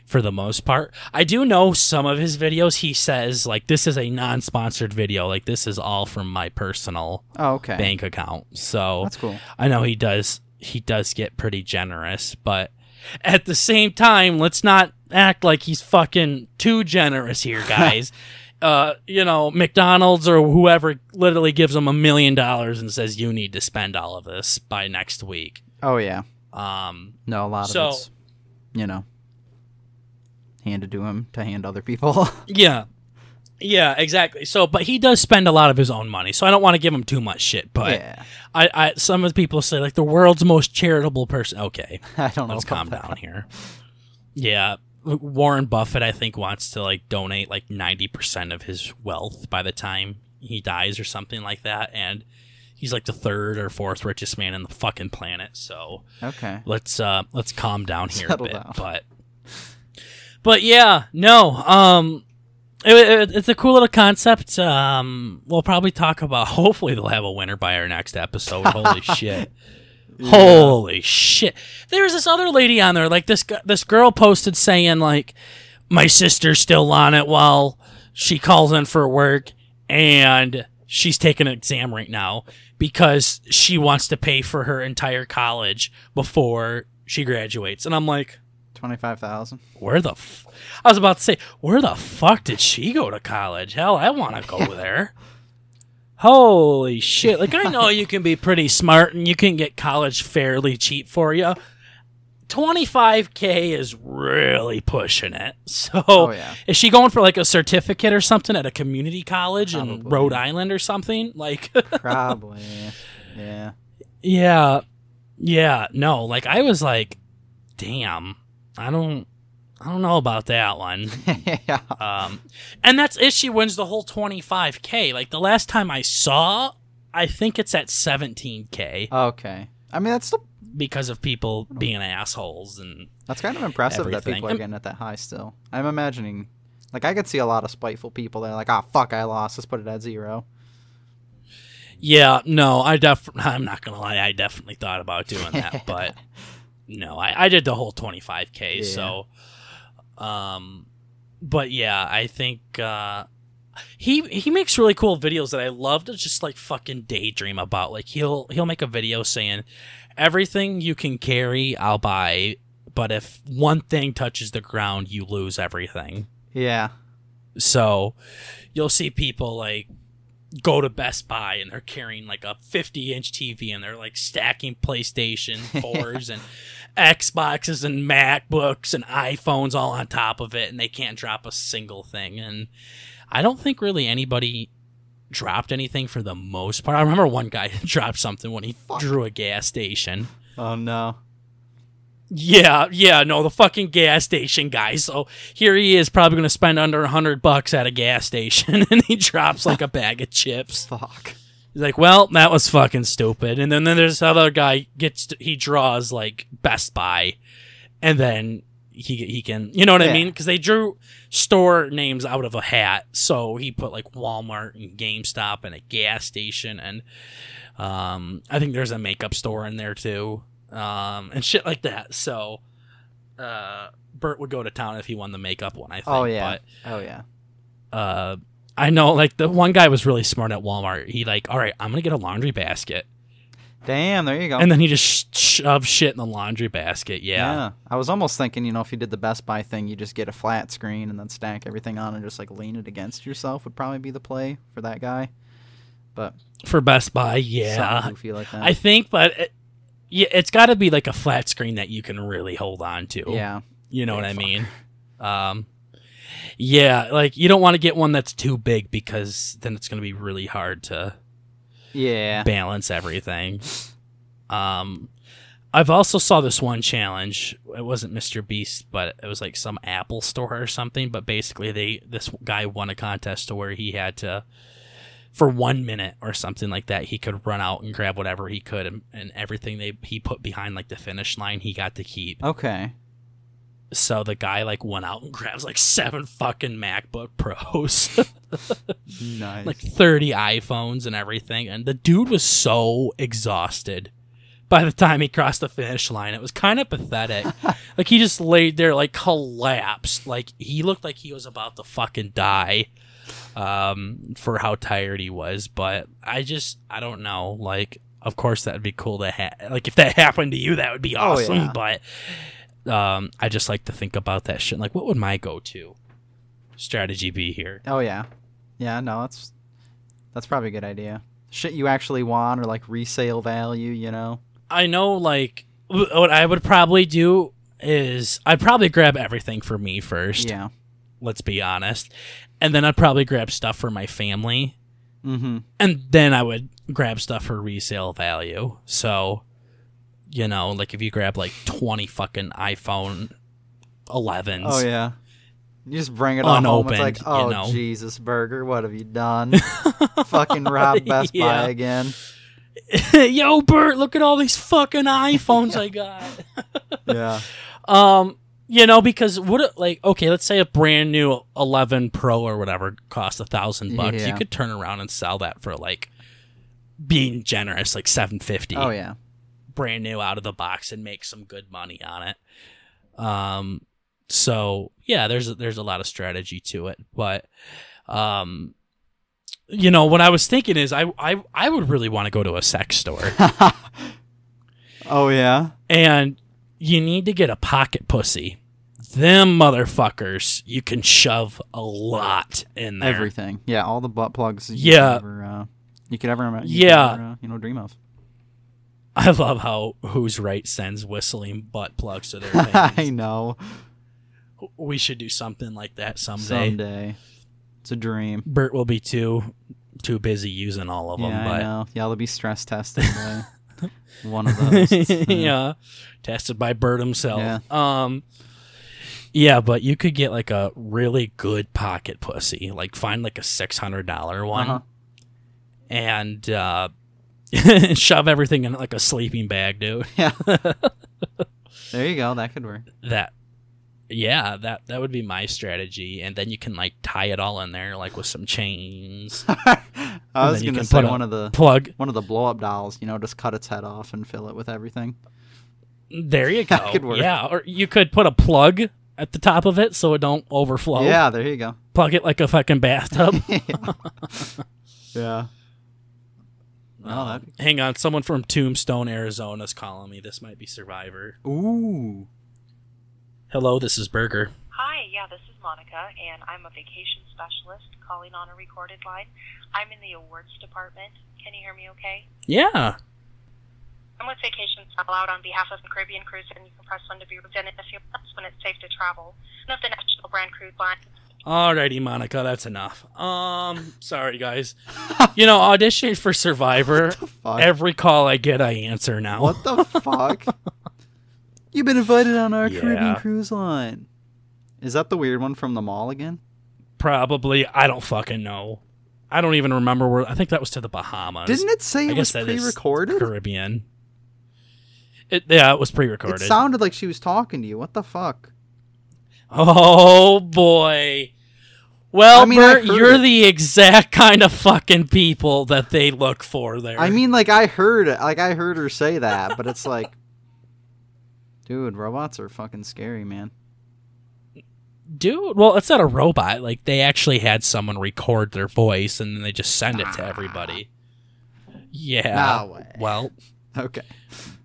for the most part. I do know some of his videos he says like this is a non-sponsored video, like this is all from my personal Oh, okay. bank account. So That's cool. I know he does he does get pretty generous, but at the same time, let's not act like he's fucking too generous here, *laughs* guys. Uh, you know, McDonald's or whoever literally gives him a million dollars and says you need to spend all of this by next week. Oh yeah. Um, No, a lot So- of it's, you know, handed to him to hand other people. *laughs* yeah. Yeah, exactly. So, but he does spend a lot of his own money, so I don't want to give him too much shit. But yeah, I, I, some of the people say like the world's most charitable person. Okay, *laughs* I don't know. let's calm that. down here. Yeah, Warren Buffett, I think, wants to like donate like ninety percent of his wealth by the time he dies or something like that, and he's like the third or fourth richest man in the fucking planet. So Okay. let's uh let's calm down here Settle a bit. down. But but yeah, no, um. It, it- it's a cool little concept. Um, we'll probably talk about. *laughs* Hopefully, they'll have a winner by our next episode. Holy *laughs* shit! Holy shit! There was this other lady on there. Like this, this girl posted saying like, "My sister's still on it while she calls in for work, and she's taking an exam right now because she wants to pay for her entire college before she graduates." And I'm like, Twenty-five thousand. where the f- I was about to say, where the fuck did she go to college? Hell, I want to go *laughs* there. Holy shit. Like, I *laughs* know you can be pretty smart and you can get college fairly cheap for you. 25K is really pushing it. *laughs* So, Oh yeah. is she going for like a certificate or something at a community college in Rhode Island or something? *laughs* Like, Probably. Yeah. yeah. Yeah. No, like, I was like, damn, I don't. I don't know about that one. *laughs* yeah. Um, and that's if she wins the whole 25k. Like the last time I saw, I think it's at 17k Okay. I mean, that's still because of people being assholes and that's kind of impressive that people are getting it that high. Still, I'm imagining. Like I could see a lot of spiteful people that are like, "Ah, fuck, I lost. Let's put it at zero. yeah, no, I def *laughs* I'm not gonna lie, I definitely thought about doing that, *laughs* but no, I, I did the whole 25k. Yeah. So, um, but yeah, I think uh, he he makes really cool videos that I love to just like fucking daydream about. Like he'll he'll make a video saying everything you can carry, I'll buy, but if one thing touches the ground, you lose everything. Yeah. So you'll see people like go to Best Buy and they're carrying like a 50 inch TV and they're like stacking PlayStation *laughs* 4s and Xboxes and MacBooks and iPhones all on top of it and they can't drop a single thing. And I don't think really anybody dropped anything for the most part. I remember one guy *laughs* dropped something when he drew a gas station. Oh no. Yeah, yeah, no, the fucking gas station guy. So here he is, probably going to spend under a hundred bucks at a gas station, *laughs* and he drops like a bag of chips. Fuck. He's like, "Well, that was fucking stupid." And then, then there's other guy gets to, he draws like Best Buy, and then he he can you know what I mean because they drew store names out of a hat, so he put like Walmart and GameStop and a gas station, and um, I think there's a makeup store in there too, um, and shit like that. So. Uh, Bert would go to town if he won the makeup one. I think. Oh yeah. But oh yeah. uh I know like the one guy was really smart at Walmart. He like, all right, I'm gonna get a laundry basket, Damn. There you go. and then he just sh- shoved shit in the laundry basket. Yeah. yeah. I was almost thinking, you know, if you did the Best Buy thing, you just get a flat screen and then stack everything on and just like lean it against yourself would probably be the play for that guy. But for Best Buy, yeah, goofy like that. I think, but it, yeah, it's got to be like a flat screen that you can really hold on to. yeah. you know what I mean. Um, yeah, like you don't want to get one that's too big because then it's gonna be really hard to Yeah. balance everything. Um, I've also saw this one challenge. It wasn't Mr. Beast, but it was like some Apple store or something. But basically, they this guy won a contest to where he had to, for one minute or something like that, he could run out and grab whatever he could, and, and everything they he put behind like the finish line, he got to keep. Okay. So the guy like went out and *laughs* grabs like seven fucking MacBook Pros. *laughs* Nice. like 30 iPhones and everything. And the dude was so exhausted by the time he crossed the finish line. It was kind of pathetic. *laughs* like he just laid there, like collapsed. Like he looked like he was about to fucking die um, for how tired he was. But I just, I don't know. Like, of course, that'd be cool to have. Like, if that happened to you, that would be Oh, awesome. yeah. But um, I just like to think about that shit. Like, what would my go to strategy be here? oh yeah. Yeah. No, that's that's probably a good idea. Shit you actually want or like resale value, you know. I know, like, what I would probably do is I'd probably grab everything for me first. Yeah. let's be honest. And then I'd probably grab stuff for my family. Mm-hmm. And then I would grab stuff for resale value. So, you know, like if you grab like 20 fucking iPhone 11s. Oh yeah. You just bring it on home. It's like, Unopened, you oh know. Jesus, Burger, what have you done? *laughs* Fucking rob *laughs* Best Yeah. Buy again. *laughs* Yo, Bert, look at all these fucking iPhones I got. Yeah. Um, you know, because what like okay, let's say a brand new 11 Pro or whatever costs a thousand bucks. You could turn around and sell that for like being generous, like 750. Oh yeah. Brand new out of the box and make some good money on it. Um, so yeah, there's a, there's a lot of strategy to it, but um, you know what I was thinking is I I I would really want to go to a sex store *laughs* oh yeah. and you need to get a pocket pussy. Them motherfuckers, you can shove a lot in there. Everything. Yeah, all the butt plugs. You Yeah. Could ever, uh, you could ever imagine. Yeah. uh, you know, dream of. I love how Who's Right sends whistling butt plugs to their *laughs* I know. we should do something like that someday. Someday. It's a dream. Bert will be too too busy using all of them, yeah, I know. Yeah, they'll be stress tested by *laughs* one of those. *laughs* yeah, tested by Bert himself. Yeah. Um, yeah, but you could get like a really good pocket pussy, like find like a six hundred dollar one, Uh-huh. and uh, *laughs* shove everything in like a sleeping bag, dude. Yeah. *laughs* there you go. That could work. That. Yeah, that that would be my strategy, and then you can like tie it all in there, like with some chains. *laughs* I was gonna say put one of the Plug. one of the blow up dolls. You know, just cut its head off and fill it with everything. There you go. That could work. Yeah, or you could put a plug at the top of it so it don't overflow. Yeah, there you go. Plug it like a fucking bathtub. yeah. Oh, Um, that'd hang on, someone from Tombstone, Arizona is calling me. This might be Survivor. Ooh. Hello, this is Burger. Hi, yeah, this is Monica, and I'm a vacation specialist calling on a recorded line. I'm in the awards department. Can you hear me okay? Yeah. I'm with Vacation Sellout on behalf of the Caribbean Cruise, and you can press 1 to be presented a few months when it's safe to travel. One of the national brand cruise lines. Alrighty, Monica, that's enough. Um, sorry guys. *laughs* you know, auditioning for Survivor. Fuck. Every call I get, I answer now. what the fuck? *laughs* You've been invited on our Yeah. Caribbean cruise line. Is that the weird one from the mall again? Probably. I don't fucking know. I don't even remember where. I think that was to the Bahamas. Didn't it say I it was pre-recorded? Caribbean. It, yeah, it was pre-recorded. It sounded like she was talking to you. What the fuck? Oh boy. Well, I mean, Bert, you're it. the exact kind of fucking people that they look for there. I mean, like I heard like I heard her say that, but it's like, *laughs* dude, robots are fucking scary, man. dude. Well, it's not a robot. Like they actually had someone record their voice and then they just send it to everybody. Yeah. No way. Well, Okay.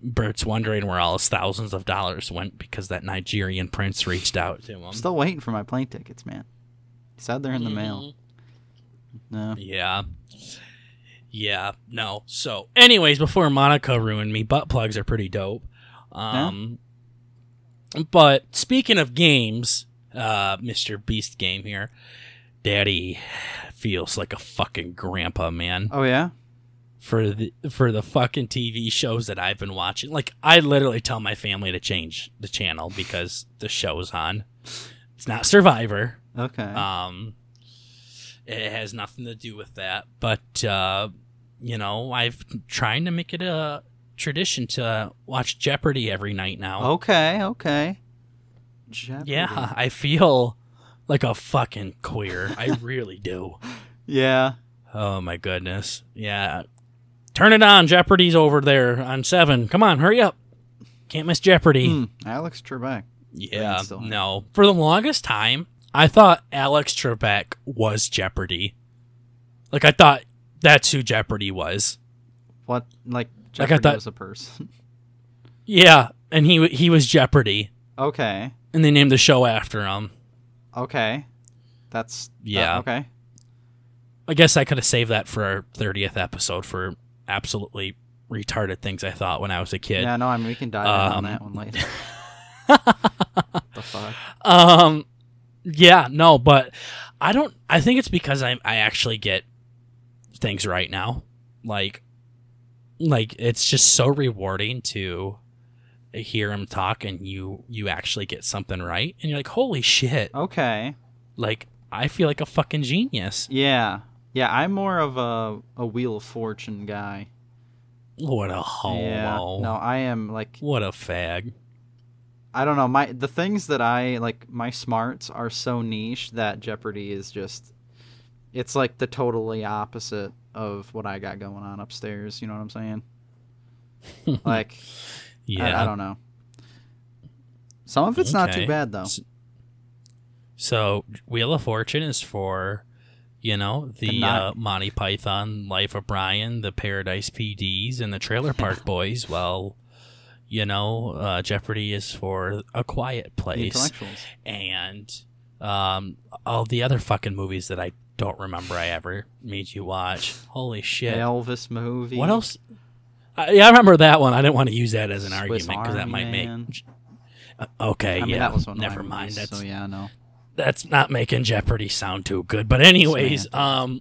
Bert's wondering where all his thousands of dollars went because that Nigerian prince reached out to him. I'm still waiting for my plane tickets, man. He said they're in the mail. No. Yeah. Yeah, no. So, anyways, before Monica ruined me, butt plugs are pretty dope. Um, but speaking of games, uh, Mr. Beast game here, Daddy feels like a fucking grandpa, man. Oh yeah. For the for the fucking TV shows that I've been watching, like I literally tell my family to change the channel because the show's on. It's not Survivor. Okay. Um, it has nothing to do with that, but uh, you know, I've trying to make it a tradition to watch Jeopardy every night now. okay. Okay. Jeopardy. yeah, *laughs* I feel like a fucking queer. I really do. *laughs* Yeah. Oh my goodness. Yeah. Turn it on. Jeopardy's over there on seven. Come on, hurry up. Can't miss Jeopardy. Hmm, Alex Trebek. Yeah, no. For the longest time, I thought Alex Trebek was Jeopardy. Like I thought that's who Jeopardy was. What? Like Like, I Jeopardy thought- was a person. *laughs* Yeah, and he he was Jeopardy, okay. and they named the show after him. Okay. That's that- Yeah. okay. I guess I could have saved that for our thirtieth episode for absolutely retarded things I thought when I was a kid. Yeah. No. I mean, we can dive in on Um, that one later. *laughs* *laughs* the fuck. Um, Yeah, no, but I don't. I think it's because I I actually get things right now. Like, like it's just so rewarding to hear him talk and you you actually get something right and you're like holy shit Okay. like i feel like a fucking genius Yeah. Yeah, I'm more of a a Wheel of Fortune guy. what a homo Yeah. No, I am like what a fag I don't know, my the things that I like my smarts are so niche that Jeopardy is just it's like the totally opposite of what I got going on upstairs, you know what I'm saying? *laughs* like yeah I, I don't know. Some of it's not too bad though. So wheel of fortune is for you know the uh, monty python life of brian the paradise pds and the trailer *laughs* park boys well you know uh, jeopardy is for a quiet place intellectuals. and um, all the other fucking movies that I don't remember I ever made you watch. Holy shit! The Elvis movie. What else? Uh, yeah, I remember that one. I didn't want to use that as an Swiss argument because that might Man. make. Uh, okay, I mean yeah. that was one never mind. movies, That's so yeah, no. That's not making Jeopardy sound too good. But anyways, um,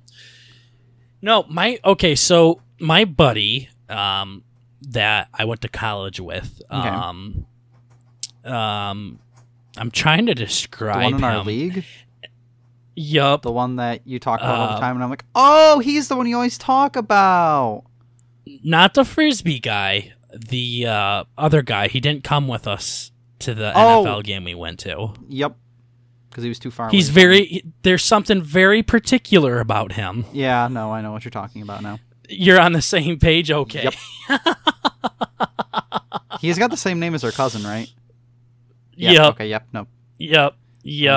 no, my okay. So my buddy, um, that I went to college with, Okay. um, um, I'm trying to The describe one in him. our league? Yup. The one that you talk about all the Uh, time and I'm like, "Oh, he's the one you always talk about." not the frisbee guy the uh, other guy he didn't come with us to the Oh. nfl game we went to Yep. Cuz he was too far he's away from me. very there's something very particular about him Yeah, no, I know what you're talking about now. you're on the same page okay Yep. *laughs* He's got the same name as her cousin, right? yep Okay, yep. No. yep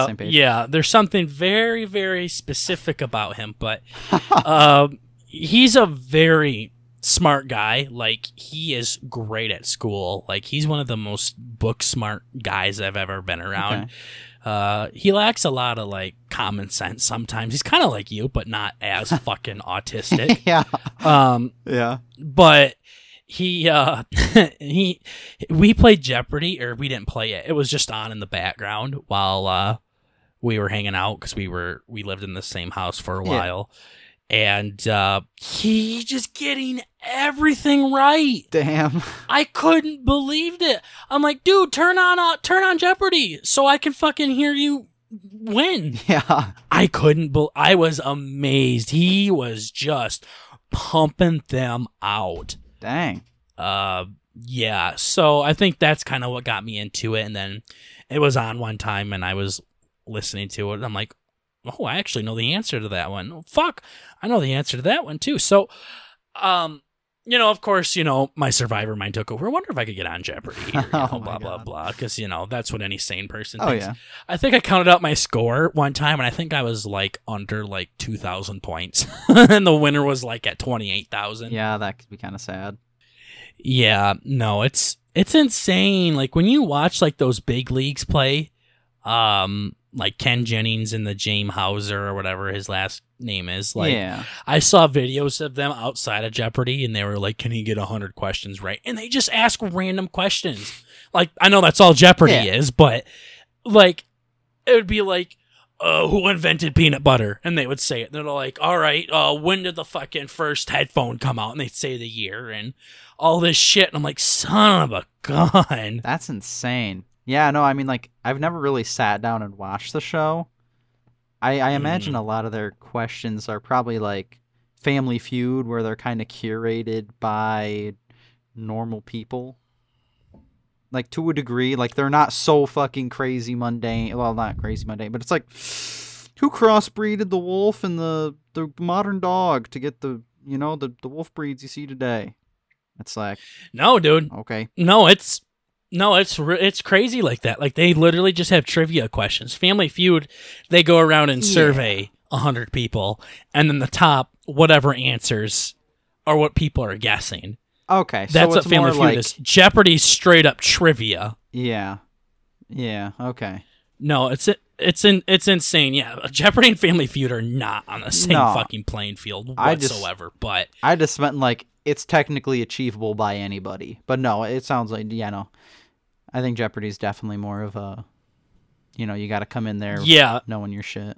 same page. yeah there's something very very specific about him but *laughs* um, he's a very smart guy like he is great at school like he's one of the most book smart guys i've ever been around Okay. Uh, he lacks a lot of like common sense sometimes. He's kind of like you, but not as *laughs* fucking autistic. *laughs* yeah. Um, Yeah. but he uh *laughs* he we played Jeopardy or we didn't play it. It was just on in the background while uh we were hanging out because we were we lived in the same house for a Yeah. And uh he just getting everything right. Damn. I couldn't believe it. I'm like, dude, turn on uh, turn on Jeopardy so I can fucking hear you win. Yeah. I couldn't. Be- I was amazed. He was just pumping them out. Dang. Uh, yeah. So I think that's kind of what got me into it. And then it was on one time, and I was listening to it. And I'm like, oh, I actually know the answer to that one. Oh, fuck, I know the answer to that one too. So, um. You know, of course, you know, my survivor mind took over. I wonder if I could get on Jeopardy you *laughs* know, Oh blah, blah, blah. Because, you know, that's what any sane person Oh yeah. I think I counted out my score one time, and I think I was like under like two thousand points, *laughs* and the winner was like at twenty eight thousand. Yeah, that could be kind of sad. Yeah, no, it's it's insane. Like when you watch like those big leagues play, um, like Ken Jennings and the James Hauser or whatever his last name is. Like yeah. I saw videos of them outside of Jeopardy, and they were like, "Can he get hundred questions right?" And they just ask random questions. Like I know that's all Jeopardy Yeah. is, but like it would be like. Uh, who invented peanut butter? And they would say it. They're like, "All right, uh, when did the fucking first headphone come out?" And they'd say the year and all this shit. And I'm like, "Son of a gun!" That's insane. Yeah, no, I mean like I've never really sat down and watched the show. I I imagine Mm. a lot of their questions are probably like Family Feud where they're kind of curated by normal people. Like to a degree, like they're not so fucking crazy mundane. Well, not crazy mundane, but it's like who crossbreeded the wolf and the the modern dog to get the you know the the wolf breeds you see today. It's like No, dude. okay, No, it's no, it's it's crazy like that. Like they literally just have trivia questions. Family Feud, they go around and Yeah. survey a hundred people, and then the top whatever answers are what people are guessing. okay. so That's what Family Feud like, is. Jeopardy straight up trivia. Yeah. Yeah, okay. No, it's it's in it's insane. Yeah, Jeopardy and Family Feud are not on the same No. fucking playing field I just- whatsoever. but I just meant like it's technically achievable by anybody. But no, it sounds like you know, I think Jeopardy's definitely more of a you know you got to come in there Yeah, knowing your shit.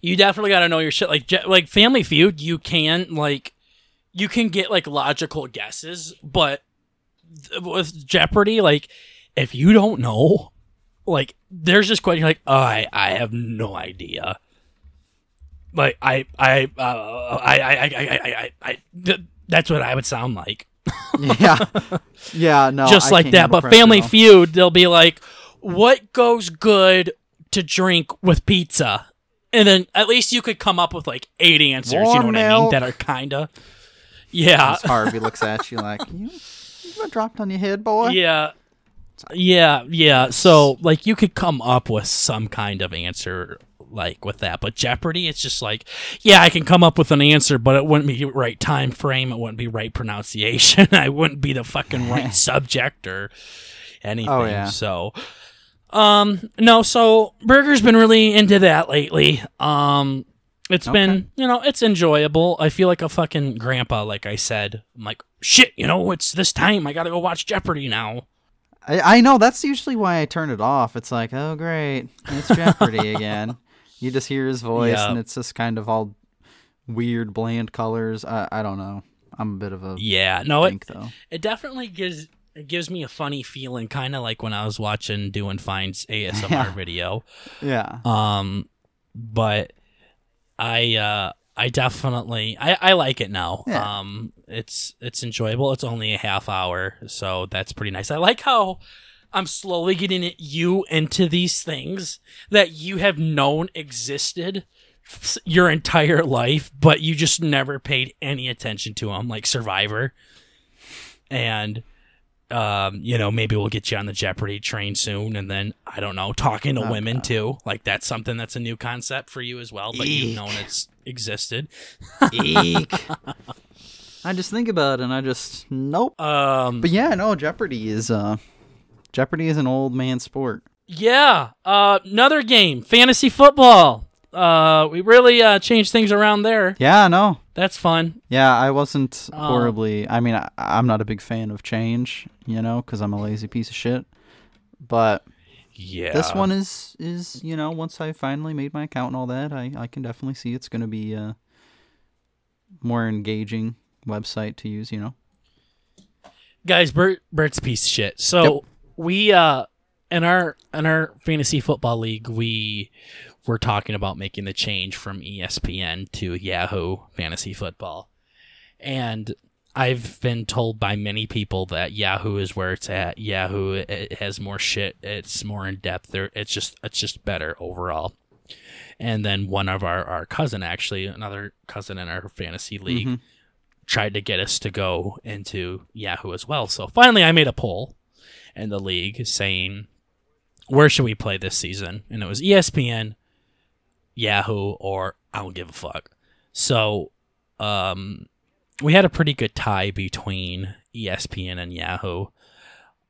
you definitely got to know your shit. Like Je- like Family Feud, you can like you can get like logical guesses, but th- with Jeopardy, like if you don't know, like there's just question like I I have no idea. Like I I uh, I, I I I I I that's what I would sound like. *laughs* yeah, yeah, no, just I like that. But Family though. Feud, they'll be like, "What goes good to drink with pizza?" And then at least you could come up with like eight answers. you know Warm what I mean? That are kinda, yeah, As Harvey looks at you like you, you got dropped on your head, boy. yeah, yeah, yeah. So like you could come up with some kind of answer like with that. But Jeopardy, it's just like, yeah, I can come up with an answer, but it wouldn't be right time frame. It wouldn't be right pronunciation. *laughs* I wouldn't be the fucking right *laughs* subject or anything. Oh, yeah. So, um, no. So Burger's been really into that lately. Um, it's Okay. been, you know, it's enjoyable. I feel like a fucking grandpa, like I said. I'm like, shit, you know, it's this time. I gotta go watch Jeopardy now. I, I know that's usually why I turn it off. It's like, oh great, it's Jeopardy *laughs* again. You just hear his voice, Yeah. and it's just kind of all weird, bland colors. I, I don't know. I'm a bit of a Yeah, no, it, think though. it definitely gives it gives me a funny feeling, kind of like when I was watching Doing Fine's ASMR *laughs* Yeah. video. Yeah, Um, but I uh I definitely I, I like it now. Yeah. Um, it's it's enjoyable. It's only a half hour, so that's pretty nice. I like how I'm slowly getting it, you into these things that you have known existed your entire life, but you just never paid any attention to them, like Survivor. And um, you know, maybe we'll get you on the Jeopardy train soon, and then I don't know, talking to women too. Like that's something that's a new concept for you as well, but you've known it's existed. Eek. *laughs* I just think about it, and I just nope. Um, But yeah, no, Jeopardy is uh, Jeopardy is an old man sport. yeah, uh, another game, fantasy football. Uh, we really uh changed things around there. Yeah, no, That's fun. yeah, I wasn't Oh. horribly. I mean, I, I'm not a big fan of change, you know, because I'm a lazy piece of shit. But Yeah, this one is is you know once I finally made my account and all that, I I can definitely see it's gonna be a more engaging website to use. You know. guys bert bert's a piece of shit so Yep. We uh in our in our fantasy football league we were talking about making the change from espn to yahoo fantasy football. And i've been told by many people that yahoo is where it's at. Yahoo it, has more shit. It's more in depth. There it's just it's just better overall. And then one of our our cousin actually another cousin in our fantasy league Mhm. tried to get us to go into Yahoo as well. So finally, I made a poll in the league saying, where should we play this season? And it was ESPN, Yahoo, or I don't give a fuck. So um, we had a pretty good tie between ESPN and Yahoo.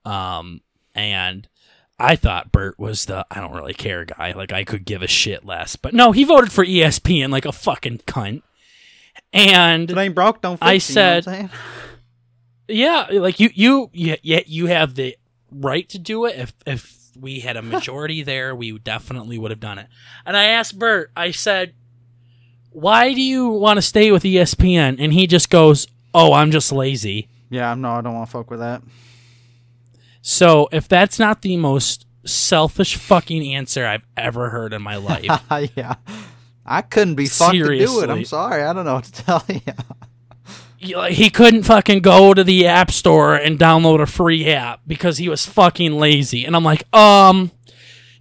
Um, and I thought Bert was the I don't really care guy. Like I could give a shit less. But no, he voted for ESPN like a fucking cunt. And It ain't broke, don't fix I it, you know said- *laughs* yeah, like you, you, yeah, you have the right to do it. If if we had a majority *laughs* there, we definitely would have done it. And I asked Bert, I said, "Why do you want to stay with ESPN?" And he just goes, "Oh, I'm just lazy." Yeah, no, I don't want to fuck with that. So if that's not the most selfish fucking answer I've ever heard in my *laughs* life, yeah. I couldn't be fucked to do it. I'm sorry. I don't know what to tell *laughs* you. He- couldn't fucking go to the app store and download a free app because he was fucking lazy. And I'm like, um,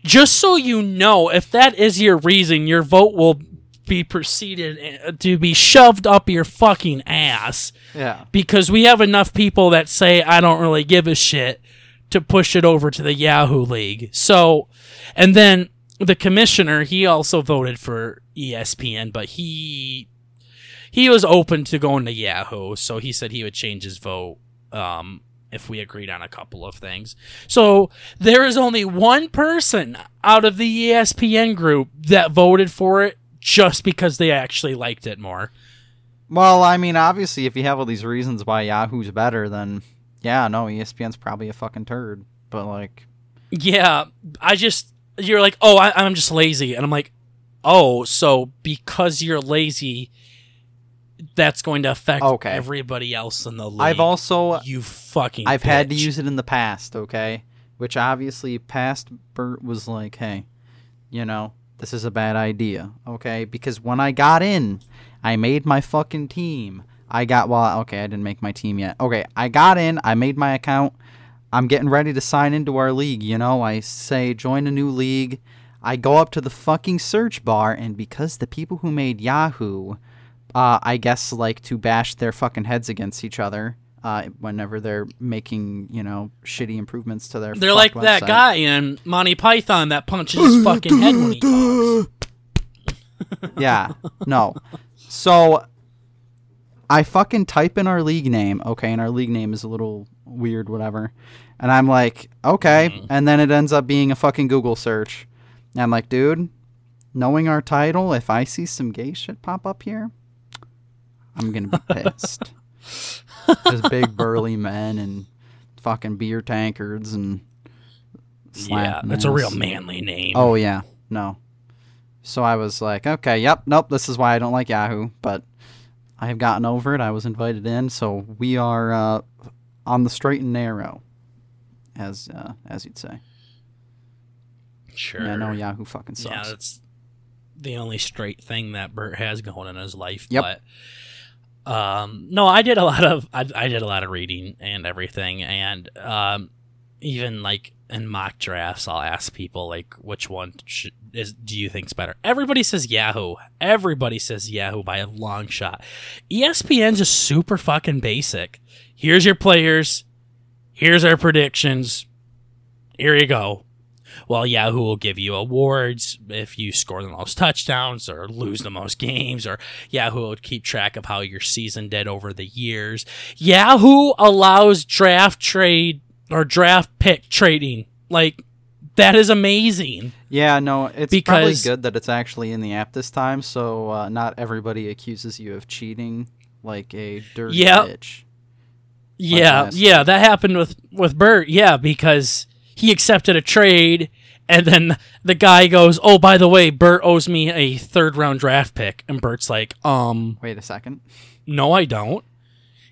just so you know, if that is your reason, your vote will be proceeded uh, to be shoved up your fucking ass Yeah. because we have enough people that say I don't really give a shit to push it over to the Yahoo League. So, and then the commissioner, he also voted for ESPN, but he he was open to going to Yahoo, so he said he would change his vote um, if we agreed on a couple of things. So there is only one person out of the ESPN group that voted for it just because they actually liked it more. Well, I mean, obviously, if you have all these reasons why Yahoo's better, then yeah, no, ESPN's probably a fucking turd. But like, Yeah, I just you're like, oh, I, I'm just lazy, and I'm like, oh, so because you're lazy, that's going to affect Okay. everybody else in the league. I've also you fucking. I've had to use it in the past, okay? Which obviously past Bert was like, hey, you know, this is a bad idea, okay? Because when I got in, I made my fucking team. I got well, okay, I didn't make my team yet. Okay, I got in, I made my account. I'm getting ready to sign into our league, you know? I say join a new league. I go up to the fucking search bar and because the people who made Yahoo uh, I guess like to bash their fucking heads against each other uh, whenever they're making you know shitty improvements to their. They're like fucked that guy in Monty Python that punches his *laughs* fucking head when he talks. Yeah, no. So I fucking type in our league name, okay, and our league name is a little weird, whatever. And I'm like, okay, Mhm. and then it ends up being a fucking Google search. And I'm like, dude, knowing our title, if I see some gay shit pop up here, I'm gonna be pissed. *laughs* There's big burly men and fucking beer tankards and Yeah, that's a real manly name. Oh yeah, no. So I was like, okay, yep, nope. This is why I don't like Yahoo, but I have gotten over it. I was invited in, so we are uh, on the straight and narrow, as uh, as you'd say. sure. Yeah, no, Yahoo fucking sucks. Yeah, that's the only straight thing that Bert has going in his life. Yep. But um, no, I did a lot of I, I did a lot of reading and everything, and um, even like in mock drafts, I'll ask people like, which one should, is do you think's better? Everybody says Yahoo. Everybody says Yahoo by a long shot. ESPN's just super fucking basic. Here's your players. Here's our predictions. Here you go. Well, Yahoo will give you awards if you score the most touchdowns or lose the most games, or Yahoo will keep track of how your season did over the years. Yahoo allows draft trade or draft pick trading. Like, that is amazing. Yeah, no, it's Because- probably good that it's actually in the app this time, so uh, not everybody accuses you of cheating like a dirty Yep. bitch. Yeah, yeah, that happened with with Bert. Yeah, because he accepted a trade, and then the guy goes, "Oh, by the way, Bert owes me a third round draft pick," and Bert's like, "Um, Wait a second. no, I don't."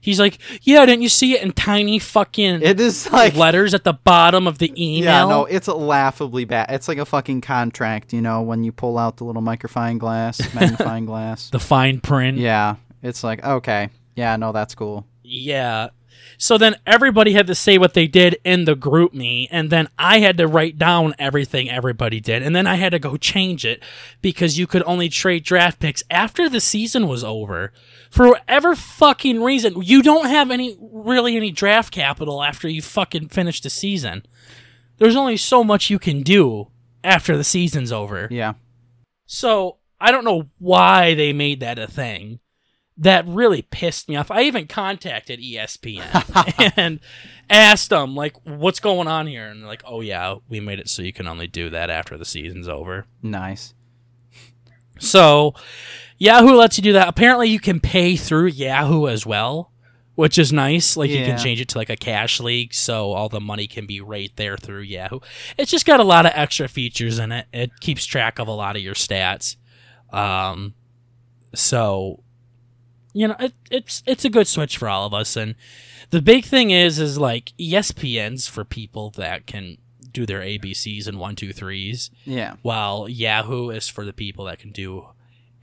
He's like, "Yeah, didn't you see it in tiny fucking It is like letters at the bottom of the email?" Yeah, no, it's laughably bad. It's like a fucking contract, you know, when you pull out the little magnifying glass, *laughs* magnifying glass. the fine print. Yeah, it's like okay, yeah, no, that's cool. Yeah. So then everybody had to say what they did in the GroupMe, and then I had to write down everything everybody did, and then I had to go change it because you could only trade draft picks after the season was over. For whatever fucking reason, you don't have any really any draft capital after you fucking finish the season. There's only so much you can do after the season's over. Yeah, So I don't know why they made that a thing. That really pissed me off. I even contacted ESPN *laughs* and asked them like, "What's going on here?" And they're like, "Oh yeah, we made it so you can only do that after the season's over." nice. So Yahoo lets you do that. Apparently, you can pay through Yahoo as well, which is nice. Like you can change it to like a cash league, so all the money can be right there through Yahoo. It's just got a lot of extra features in it. It keeps track of a lot of your stats. Um, so you know, it, it's it's a good switch for all of us. And the big thing is, is like ESPN's for people that can do their ABCs and one, two, threes Yeah, while Yahoo is for the people that can do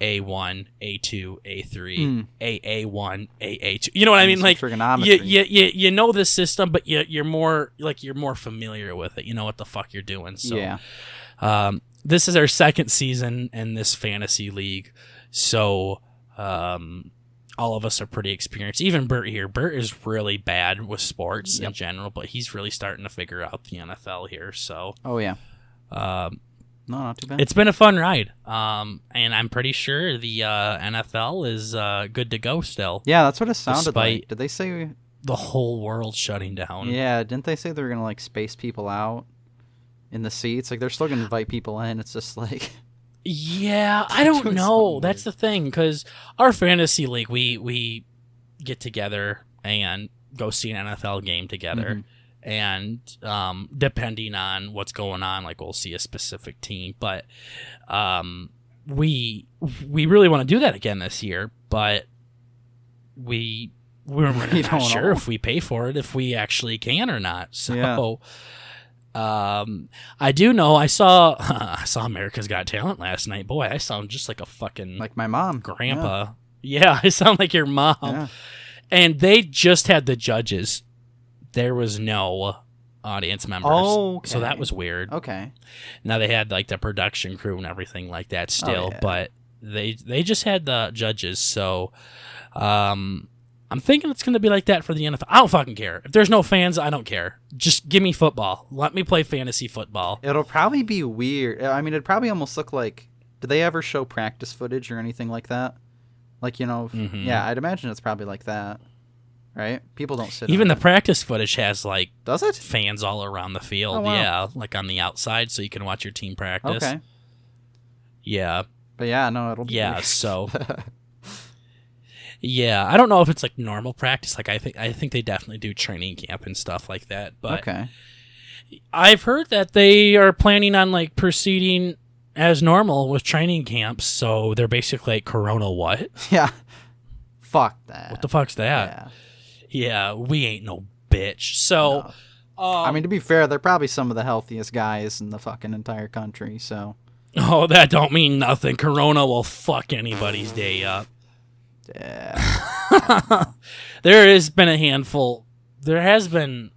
A1, A2, A3, Mm. AA1, AA2. You know what I mean? Like trigonometry. you, you, you, you know this system, but you, you're more like you're more familiar with it. You know what the fuck you're doing. So yeah, um, this is our second season in this fantasy league, so um, all of us are pretty experienced. Even Bert here. Bert is really bad with sports in general, but he's really starting to figure out the NFL here. So oh yeah, um, no, not too bad. it's been a fun ride, um, and I'm pretty sure the uh, NFL is uh, good to go still. yeah, that's what it sounded like. Did they say? The whole world shutting down. Yeah, didn't they say they were gonna like space people out in the seats? Like they're still gonna invite people in. It's just like Yeah, *laughs* I don't know. That's the thing because our fantasy league, we we get together and go see an NFL game together, Mhm. and um, depending on what's going on, like we'll see a specific team. But um, we we really want to do that again this year, but we we're, *laughs* we're not sure know. if we pay for it if we actually can or not. So. Yeah. Um, I do know I saw *laughs* I saw America's Got Talent last night. Boy, I sound just like a fucking Like my mom. grandpa. Yeah. *laughs* I sound like your mom. Yeah. yeah. And they just had the judges. There was no audience members. Oh, So that was weird. Okay. Now they had like the production crew and everything like that still, Oh, yeah. but they they just had the judges. So um I'm thinking it's going to be like that for the NFL. I don't fucking care. If there's no fans, I don't care. Just give me football. Let me play fantasy football. It'll probably be weird. I mean, it'd probably almost look like. Did they ever show practice footage or anything like that? Like you know, Mhm. yeah, I'd imagine it's probably like that, right? People don't sit. Even the practice footage has like does it? fans all around the field. Oh, wow. Yeah, like on the outside, so you can watch your team practice. Okay, Yeah, but yeah, no, it'll be yeah. weird. So *laughs* yeah, I don't know if it's like normal practice. Like I think I think they definitely do training camp and stuff like that. But okay, I've heard that they are planning on like proceeding as normal with training camps. So they're basically like Corona. What? *laughs* yeah. Fuck that. What the fuck's that? Yeah. Yeah, we ain't no bitch. So. No. Um, I mean, to be fair, they're probably some of the healthiest guys in the fucking entire country. So *laughs* Oh, that don't mean nothing. Corona will fuck anybody's day up. Yeah, there has been a handful. There has been,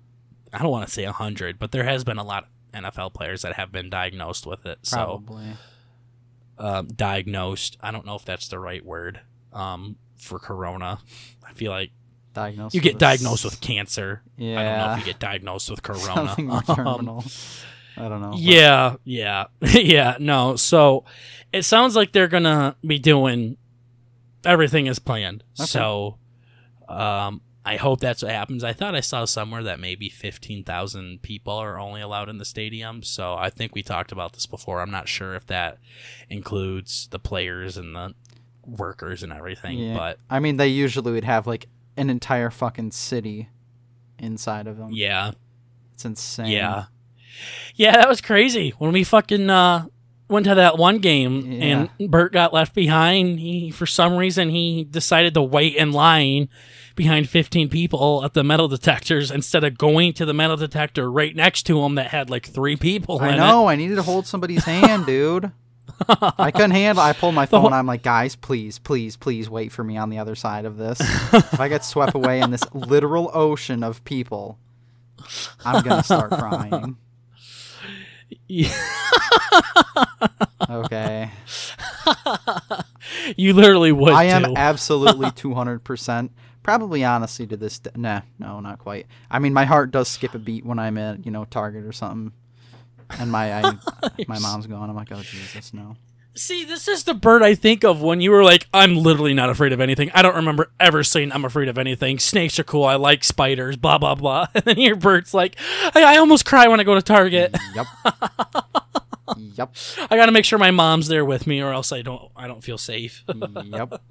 I don't want to say a hundred, but there has been a lot of NFL players that have been diagnosed with it. So, probably. um, diagnosed. I don't know if that's the right word um, for Corona. I feel like Diagnosed. you get with diagnosed with cancer. Yeah. I don't know if you get diagnosed with *laughs* Corona. something more Um, terminal. I don't know. but- Yeah, yeah, *laughs* yeah. No, so it sounds like they're gonna be doing everything is planned. Okay. So, um, I hope that's what happens. I thought I saw somewhere that maybe fifteen thousand people are only allowed in the stadium. So I think we talked about this before. I'm not sure if that includes the players and the workers and everything, Yeah. but I mean, they usually would have like an entire fucking city inside of them. yeah, It's insane. Yeah. Yeah, that was crazy. When we fucking uh went to that one game and Bert got left behind, he for some reason he decided to wait in line behind 15 people at the metal detectors instead of going to the metal detector right next to him that had like 3 people I know. I needed to hold somebody's hand, dude. *laughs* I couldn't handle. I pulled my The whole- phone. I'm like, guys, please, please, please wait for me on the other side of this. if I get swept away in this literal ocean of people, I'm gonna start crying. *laughs* it. Okay. *laughs* you literally would I am *laughs* absolutely 200%. Probably honestly to this day. Nah, no, not quite. I mean, my heart does skip a beat when I'm at, you know, Target or something. And my I, *laughs* my mom's gone. I'm like, oh, Jesus, no. See, this is the bird I think of when you were like, I'm literally not afraid of anything. I don't remember ever saying I'm afraid of anything. Snakes are cool. I like spiders, blah, blah, blah. *laughs* And then your bird's like, I, I almost cry when I go to Target. *laughs* Yep. yep. I got to make sure my mom's there with me or else I don't I don't feel safe. *laughs* Yep.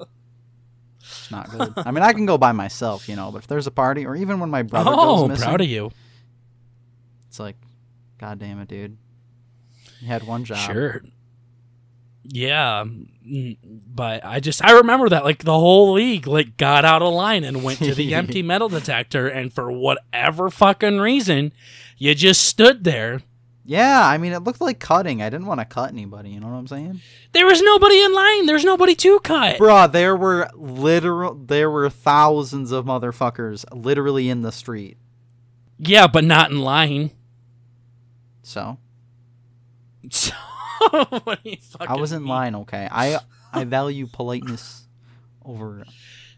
It's not good. I mean, I can go by myself, you know, but if there's a party, or even when my brother oh, goes missing, proud of you. it's like, God damn it, dude. You had one job. Sure. Yeah, mm, but I just I remember that like the whole league like got out of line and went to the *laughs* empty metal detector and for whatever fucking reason you just stood there Yeah, I mean, it looked like cutting. I didn't want to cut anybody. You know what I'm saying? There was nobody in line. There's nobody to cut. Bruh, there were literal, there were thousands of motherfuckers literally in the street. Yeah, but not in line. So So, *laughs* what do you fucking I was in mean? line. Okay, I I value politeness over.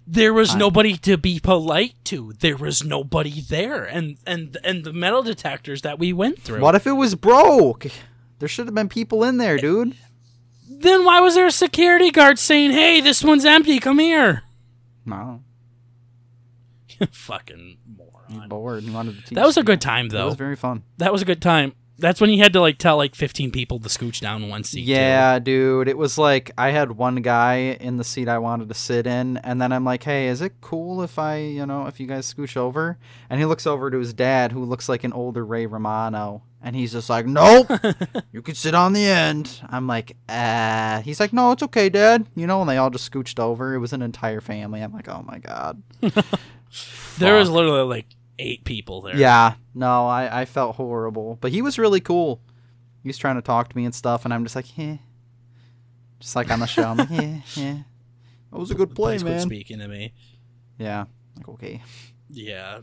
There was Fine. nobody to be polite to. There was nobody there, and and and the metal detectors that we went through. What if it was broke? There should have been people in there, dude. Then why was there a security guard saying, "Hey, this one's empty. Come here"? No, *laughs* fucking moron. bored. Wanted to. That was a good time, It though. was very fun. that was a good time. That's when you had to like tell like 15 people to scooch down one seat. too. Yeah, dude. It was like I had one guy in the seat I wanted to sit in, and then I'm like, "Hey, is it cool if I, you know, if you guys scooch over?" And he looks over to his dad, who looks like an older Ray Romano, and he's just like, "Nope, *laughs* you can sit on the end." I'm like, "Ah." He's like, "No, it's okay, Dad." You know, and they all just scooched over. It was an entire family. I'm like, "Oh my god." *laughs* There was literally like eight people there. Yeah, no, I, I felt horrible. But he was really cool. He was trying to talk to me and stuff, and I'm just like, eh. Just like on the show, I'm like, yeah, yeah. *laughs* That was a good play, Please quit man. speaking to me. Yeah. Like, okay. Yeah.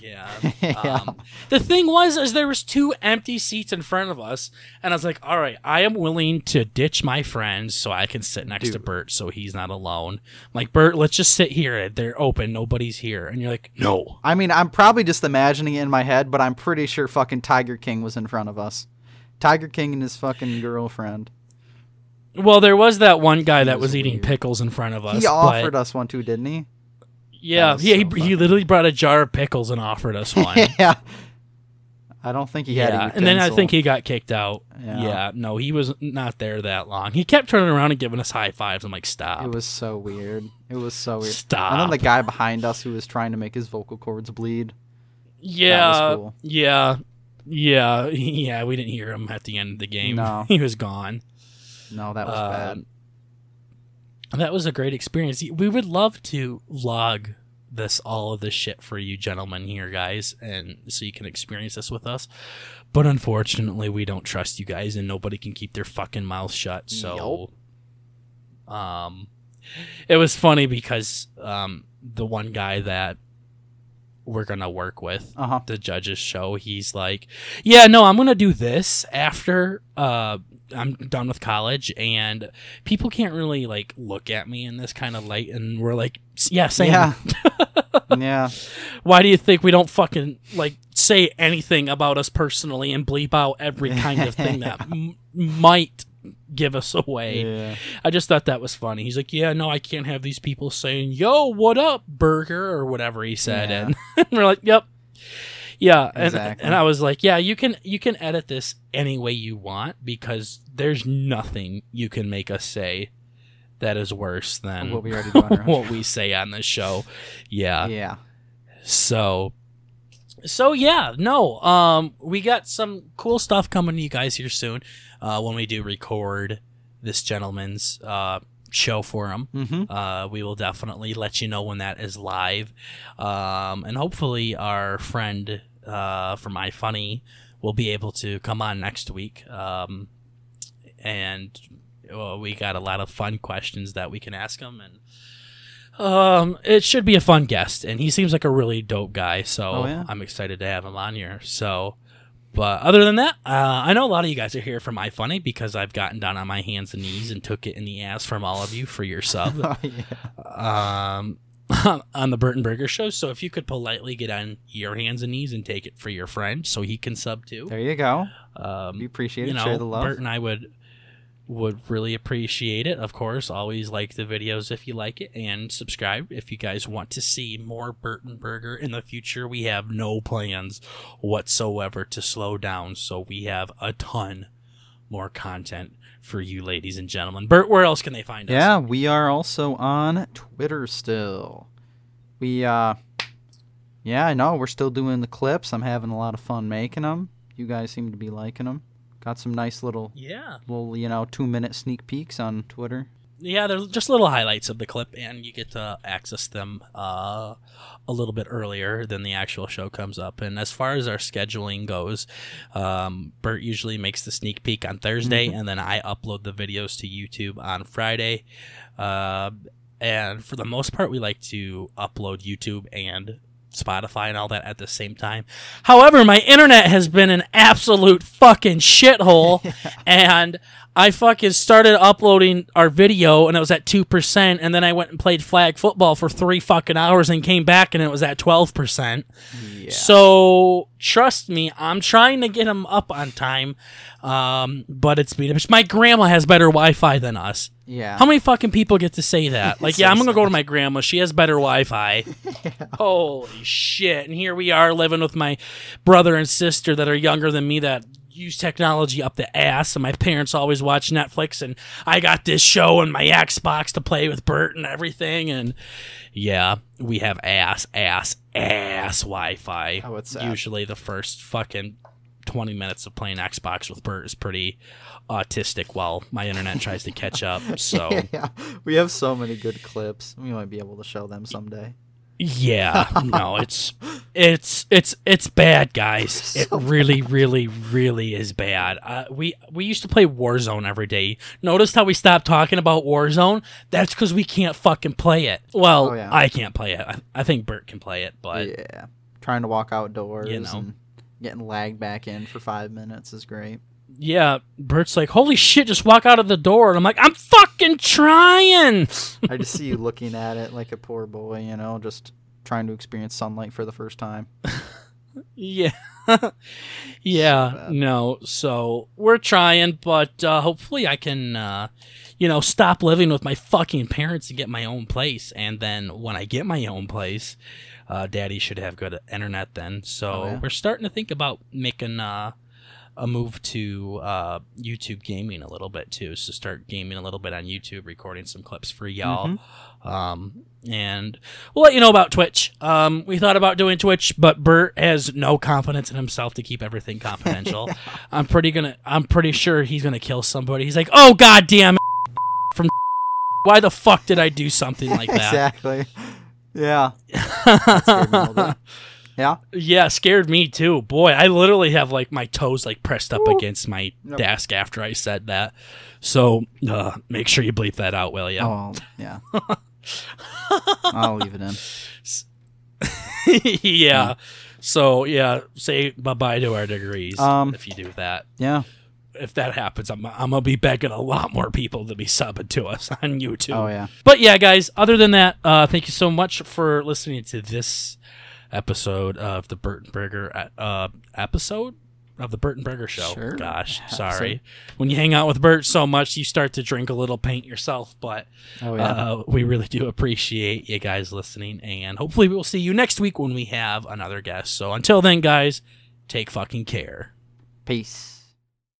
Yeah. *laughs* Yeah. Um, the thing was, is there was two empty seats in front of us, and I was like, "All right, I am willing to ditch my friends so I can sit next to Bert, so he's not alone." I'm like, Bert, let's just sit here. They're open. Nobody's here. And you're like, "No." I mean, I'm probably just imagining it in my head, but I'm pretty sure fucking Tiger King was in front of us. Tiger King and his fucking girlfriend. Well, there was that one guy that was was eating weird. pickles in front of us. He offered but, us one too, didn't he? Yeah, yeah. so he, he literally brought a jar of pickles and offered us *laughs* one. yeah. I don't think he had yeah, and then I think he got kicked out. Yeah. Yeah. no, he was not there that long. He kept turning around and giving us high fives. I'm like, stop, It was so weird. It was so weird. stop. And then the guy behind us who was trying to make his vocal cords bleed. yeah, cool. yeah, yeah, *laughs* yeah. We didn't hear him at the end of the game. No. *laughs* he was gone. No, that was uh, bad. That was a great experience. We would love to log this all of this shit for you gentlemen here guys and so you can experience this with us but unfortunately we don't trust you guys and nobody can keep their fucking mouth shut so um it was funny because um the one guy that we're gonna work with Uh huh. the judges show he's like yeah no i'm gonna do this after uh i'm done with college and people can't really like look at me in this kind of light and we're like yeah same Yeah. *laughs* yeah. why do you think we don't fucking like say anything about us personally and bleep out every kind of thing that *laughs* m- might give us away Yeah. I just thought that was funny. He's like, "Yeah, no, I can't have these people saying, "Yo, what up, burger?" or whatever he said." Yeah. And *laughs* we're like, "Yep." Yeah, and, Exactly. and I was like, "Yeah, you can you can edit this any way you want because there's nothing you can make us say that is worse than What we already *laughs* what we say on this show." Yeah. Yeah. So so yeah, no. Um we got some cool stuff coming to you guys here soon. Uh when we do record this gentleman's uh show for him. Mm-hmm. Uh, we will definitely let you know when that is live. Um, and hopefully, our friend uh, from iFunny will be able to come on next week. Um, and well, we got a lot of fun questions that we can ask him. And um, it should be a fun guest. And he seems like a really dope guy. So Oh, yeah? I'm excited to have him on here. So. But other than that, uh, I know a lot of you guys are here for iFunny because I've gotten down on my hands and knees and took it in the ass from all of you for your sub *laughs* Oh, yeah. um, *laughs* on the BurtnBurger show. So if you could politely get on your hands and knees and take it for your friend so he can sub too. There you go. We Um, appreciate you it. know, Share the love. Bert and I would would really appreciate it. Of course, always like the videos if you like it and subscribe if you guys want to see more BurtnBurger in the future. We have no plans whatsoever to slow down, so we have a ton more content for you ladies and gentlemen. Bert, where else can they find us? Yeah, we are also on Twitter still. We uh Yeah, I know we're still doing the clips. I'm having a lot of fun making them. You guys seem to be liking them. Got some nice little Yeah. little, you know, 2-minute sneak peeks on Twitter. Yeah, they're just little highlights of the clip, and you get to access them uh, a little bit earlier than the actual show comes up. And as far as our scheduling goes, um, Bert usually makes the sneak peek on Thursday, Mhm. and then I upload the videos to YouTube on Friday. Uh, and for the most part, we like to upload YouTube and Spotify and all that at the same time. However, my internet has been an absolute fucking shithole, *laughs* and I fucking started uploading our video and it was at 2%, and then I went and played flag football for three fucking hours and came back and it was at 12%. Yeah. So, trust me, I'm trying to get them up on time, um, but it's beat up. My grandma has better Wi Fi than us. yeah. How many fucking people get to say that? *laughs* Like, So yeah, I'm gonna go to my grandma. She has better Wi-Fi. *laughs* Holy shit! And here we are living with my brother and sister that are younger than me that use technology up the ass, and my parents always watch Netflix, and I got this show and my Xbox to play with Bert and everything, and yeah, we have ass, ass, ass Wi-Fi. Oh, it's. Usually, the first fucking twenty minutes of playing Xbox with Bert is pretty autistic, while my internet tries to catch up. So *laughs* yeah, we have so many good clips. We might be able to show them someday. Yeah, *laughs* no, it's it's it's it's bad, guys. *laughs* It really, really, really is bad. Uh, we we used to play Warzone every day. Notice how we stopped talking about Warzone? That's because we can't fucking play it. Well, Oh, yeah. I can't play it. I, I think Bert can play it, but yeah, trying to walk outdoors You know. and getting lagged back in for five minutes is great. Yeah, Bert's like, "Holy shit, just walk out of the door," and I'm like, "I'm fucking trying." *laughs* I just see you looking at it like a poor boy, you know, just trying to experience sunlight for the first time. *laughs* Yeah. *laughs* yeah. bad. no. So we're trying, but uh, hopefully I can, uh, you know, stop living with my fucking parents and get my own place. And then when I get my own place, uh, daddy should have good internet then. So Oh, yeah. we're starting to think about making uh, a move to uh, YouTube gaming a little bit too. So start gaming a little bit on YouTube, recording some clips for y'all. Mhm. Um, and we'll let you know about Twitch. Um, we thought about doing Twitch, but Bert has no confidence in himself to keep everything confidential. *laughs* I'm pretty gonna. I'm pretty sure he's gonna kill somebody. He's like, "Oh god damn it!" *laughs* From *laughs* why the fuck did I do something like that? exactly. Yeah. Scared me a little bit. Yeah. yeah, scared me too. Boy, I literally have like my toes like pressed up Woo. against my Yep. desk after I said that. So uh, make sure you bleep that out, will you? Oh, yeah. *laughs* I'll leave it in. *laughs* yeah. So yeah, say bye bye to our degrees Um, if you do that. Yeah. If that happens, I'm, I'm gonna be begging a lot more people to be subbing to us *laughs* on YouTube. Oh, yeah. But yeah, guys. Other than that, uh, thank you so much for listening to this episode of the BurtnBurger uh, episode of the BurtnBurger Show. Sure. Gosh, sorry. When you hang out with Bert so much, you start to drink a little paint yourself. But Oh, yeah. uh, we really do appreciate you guys listening, and hopefully we'll see you next week when we have another guest. So until then, guys, take fucking care. Peace.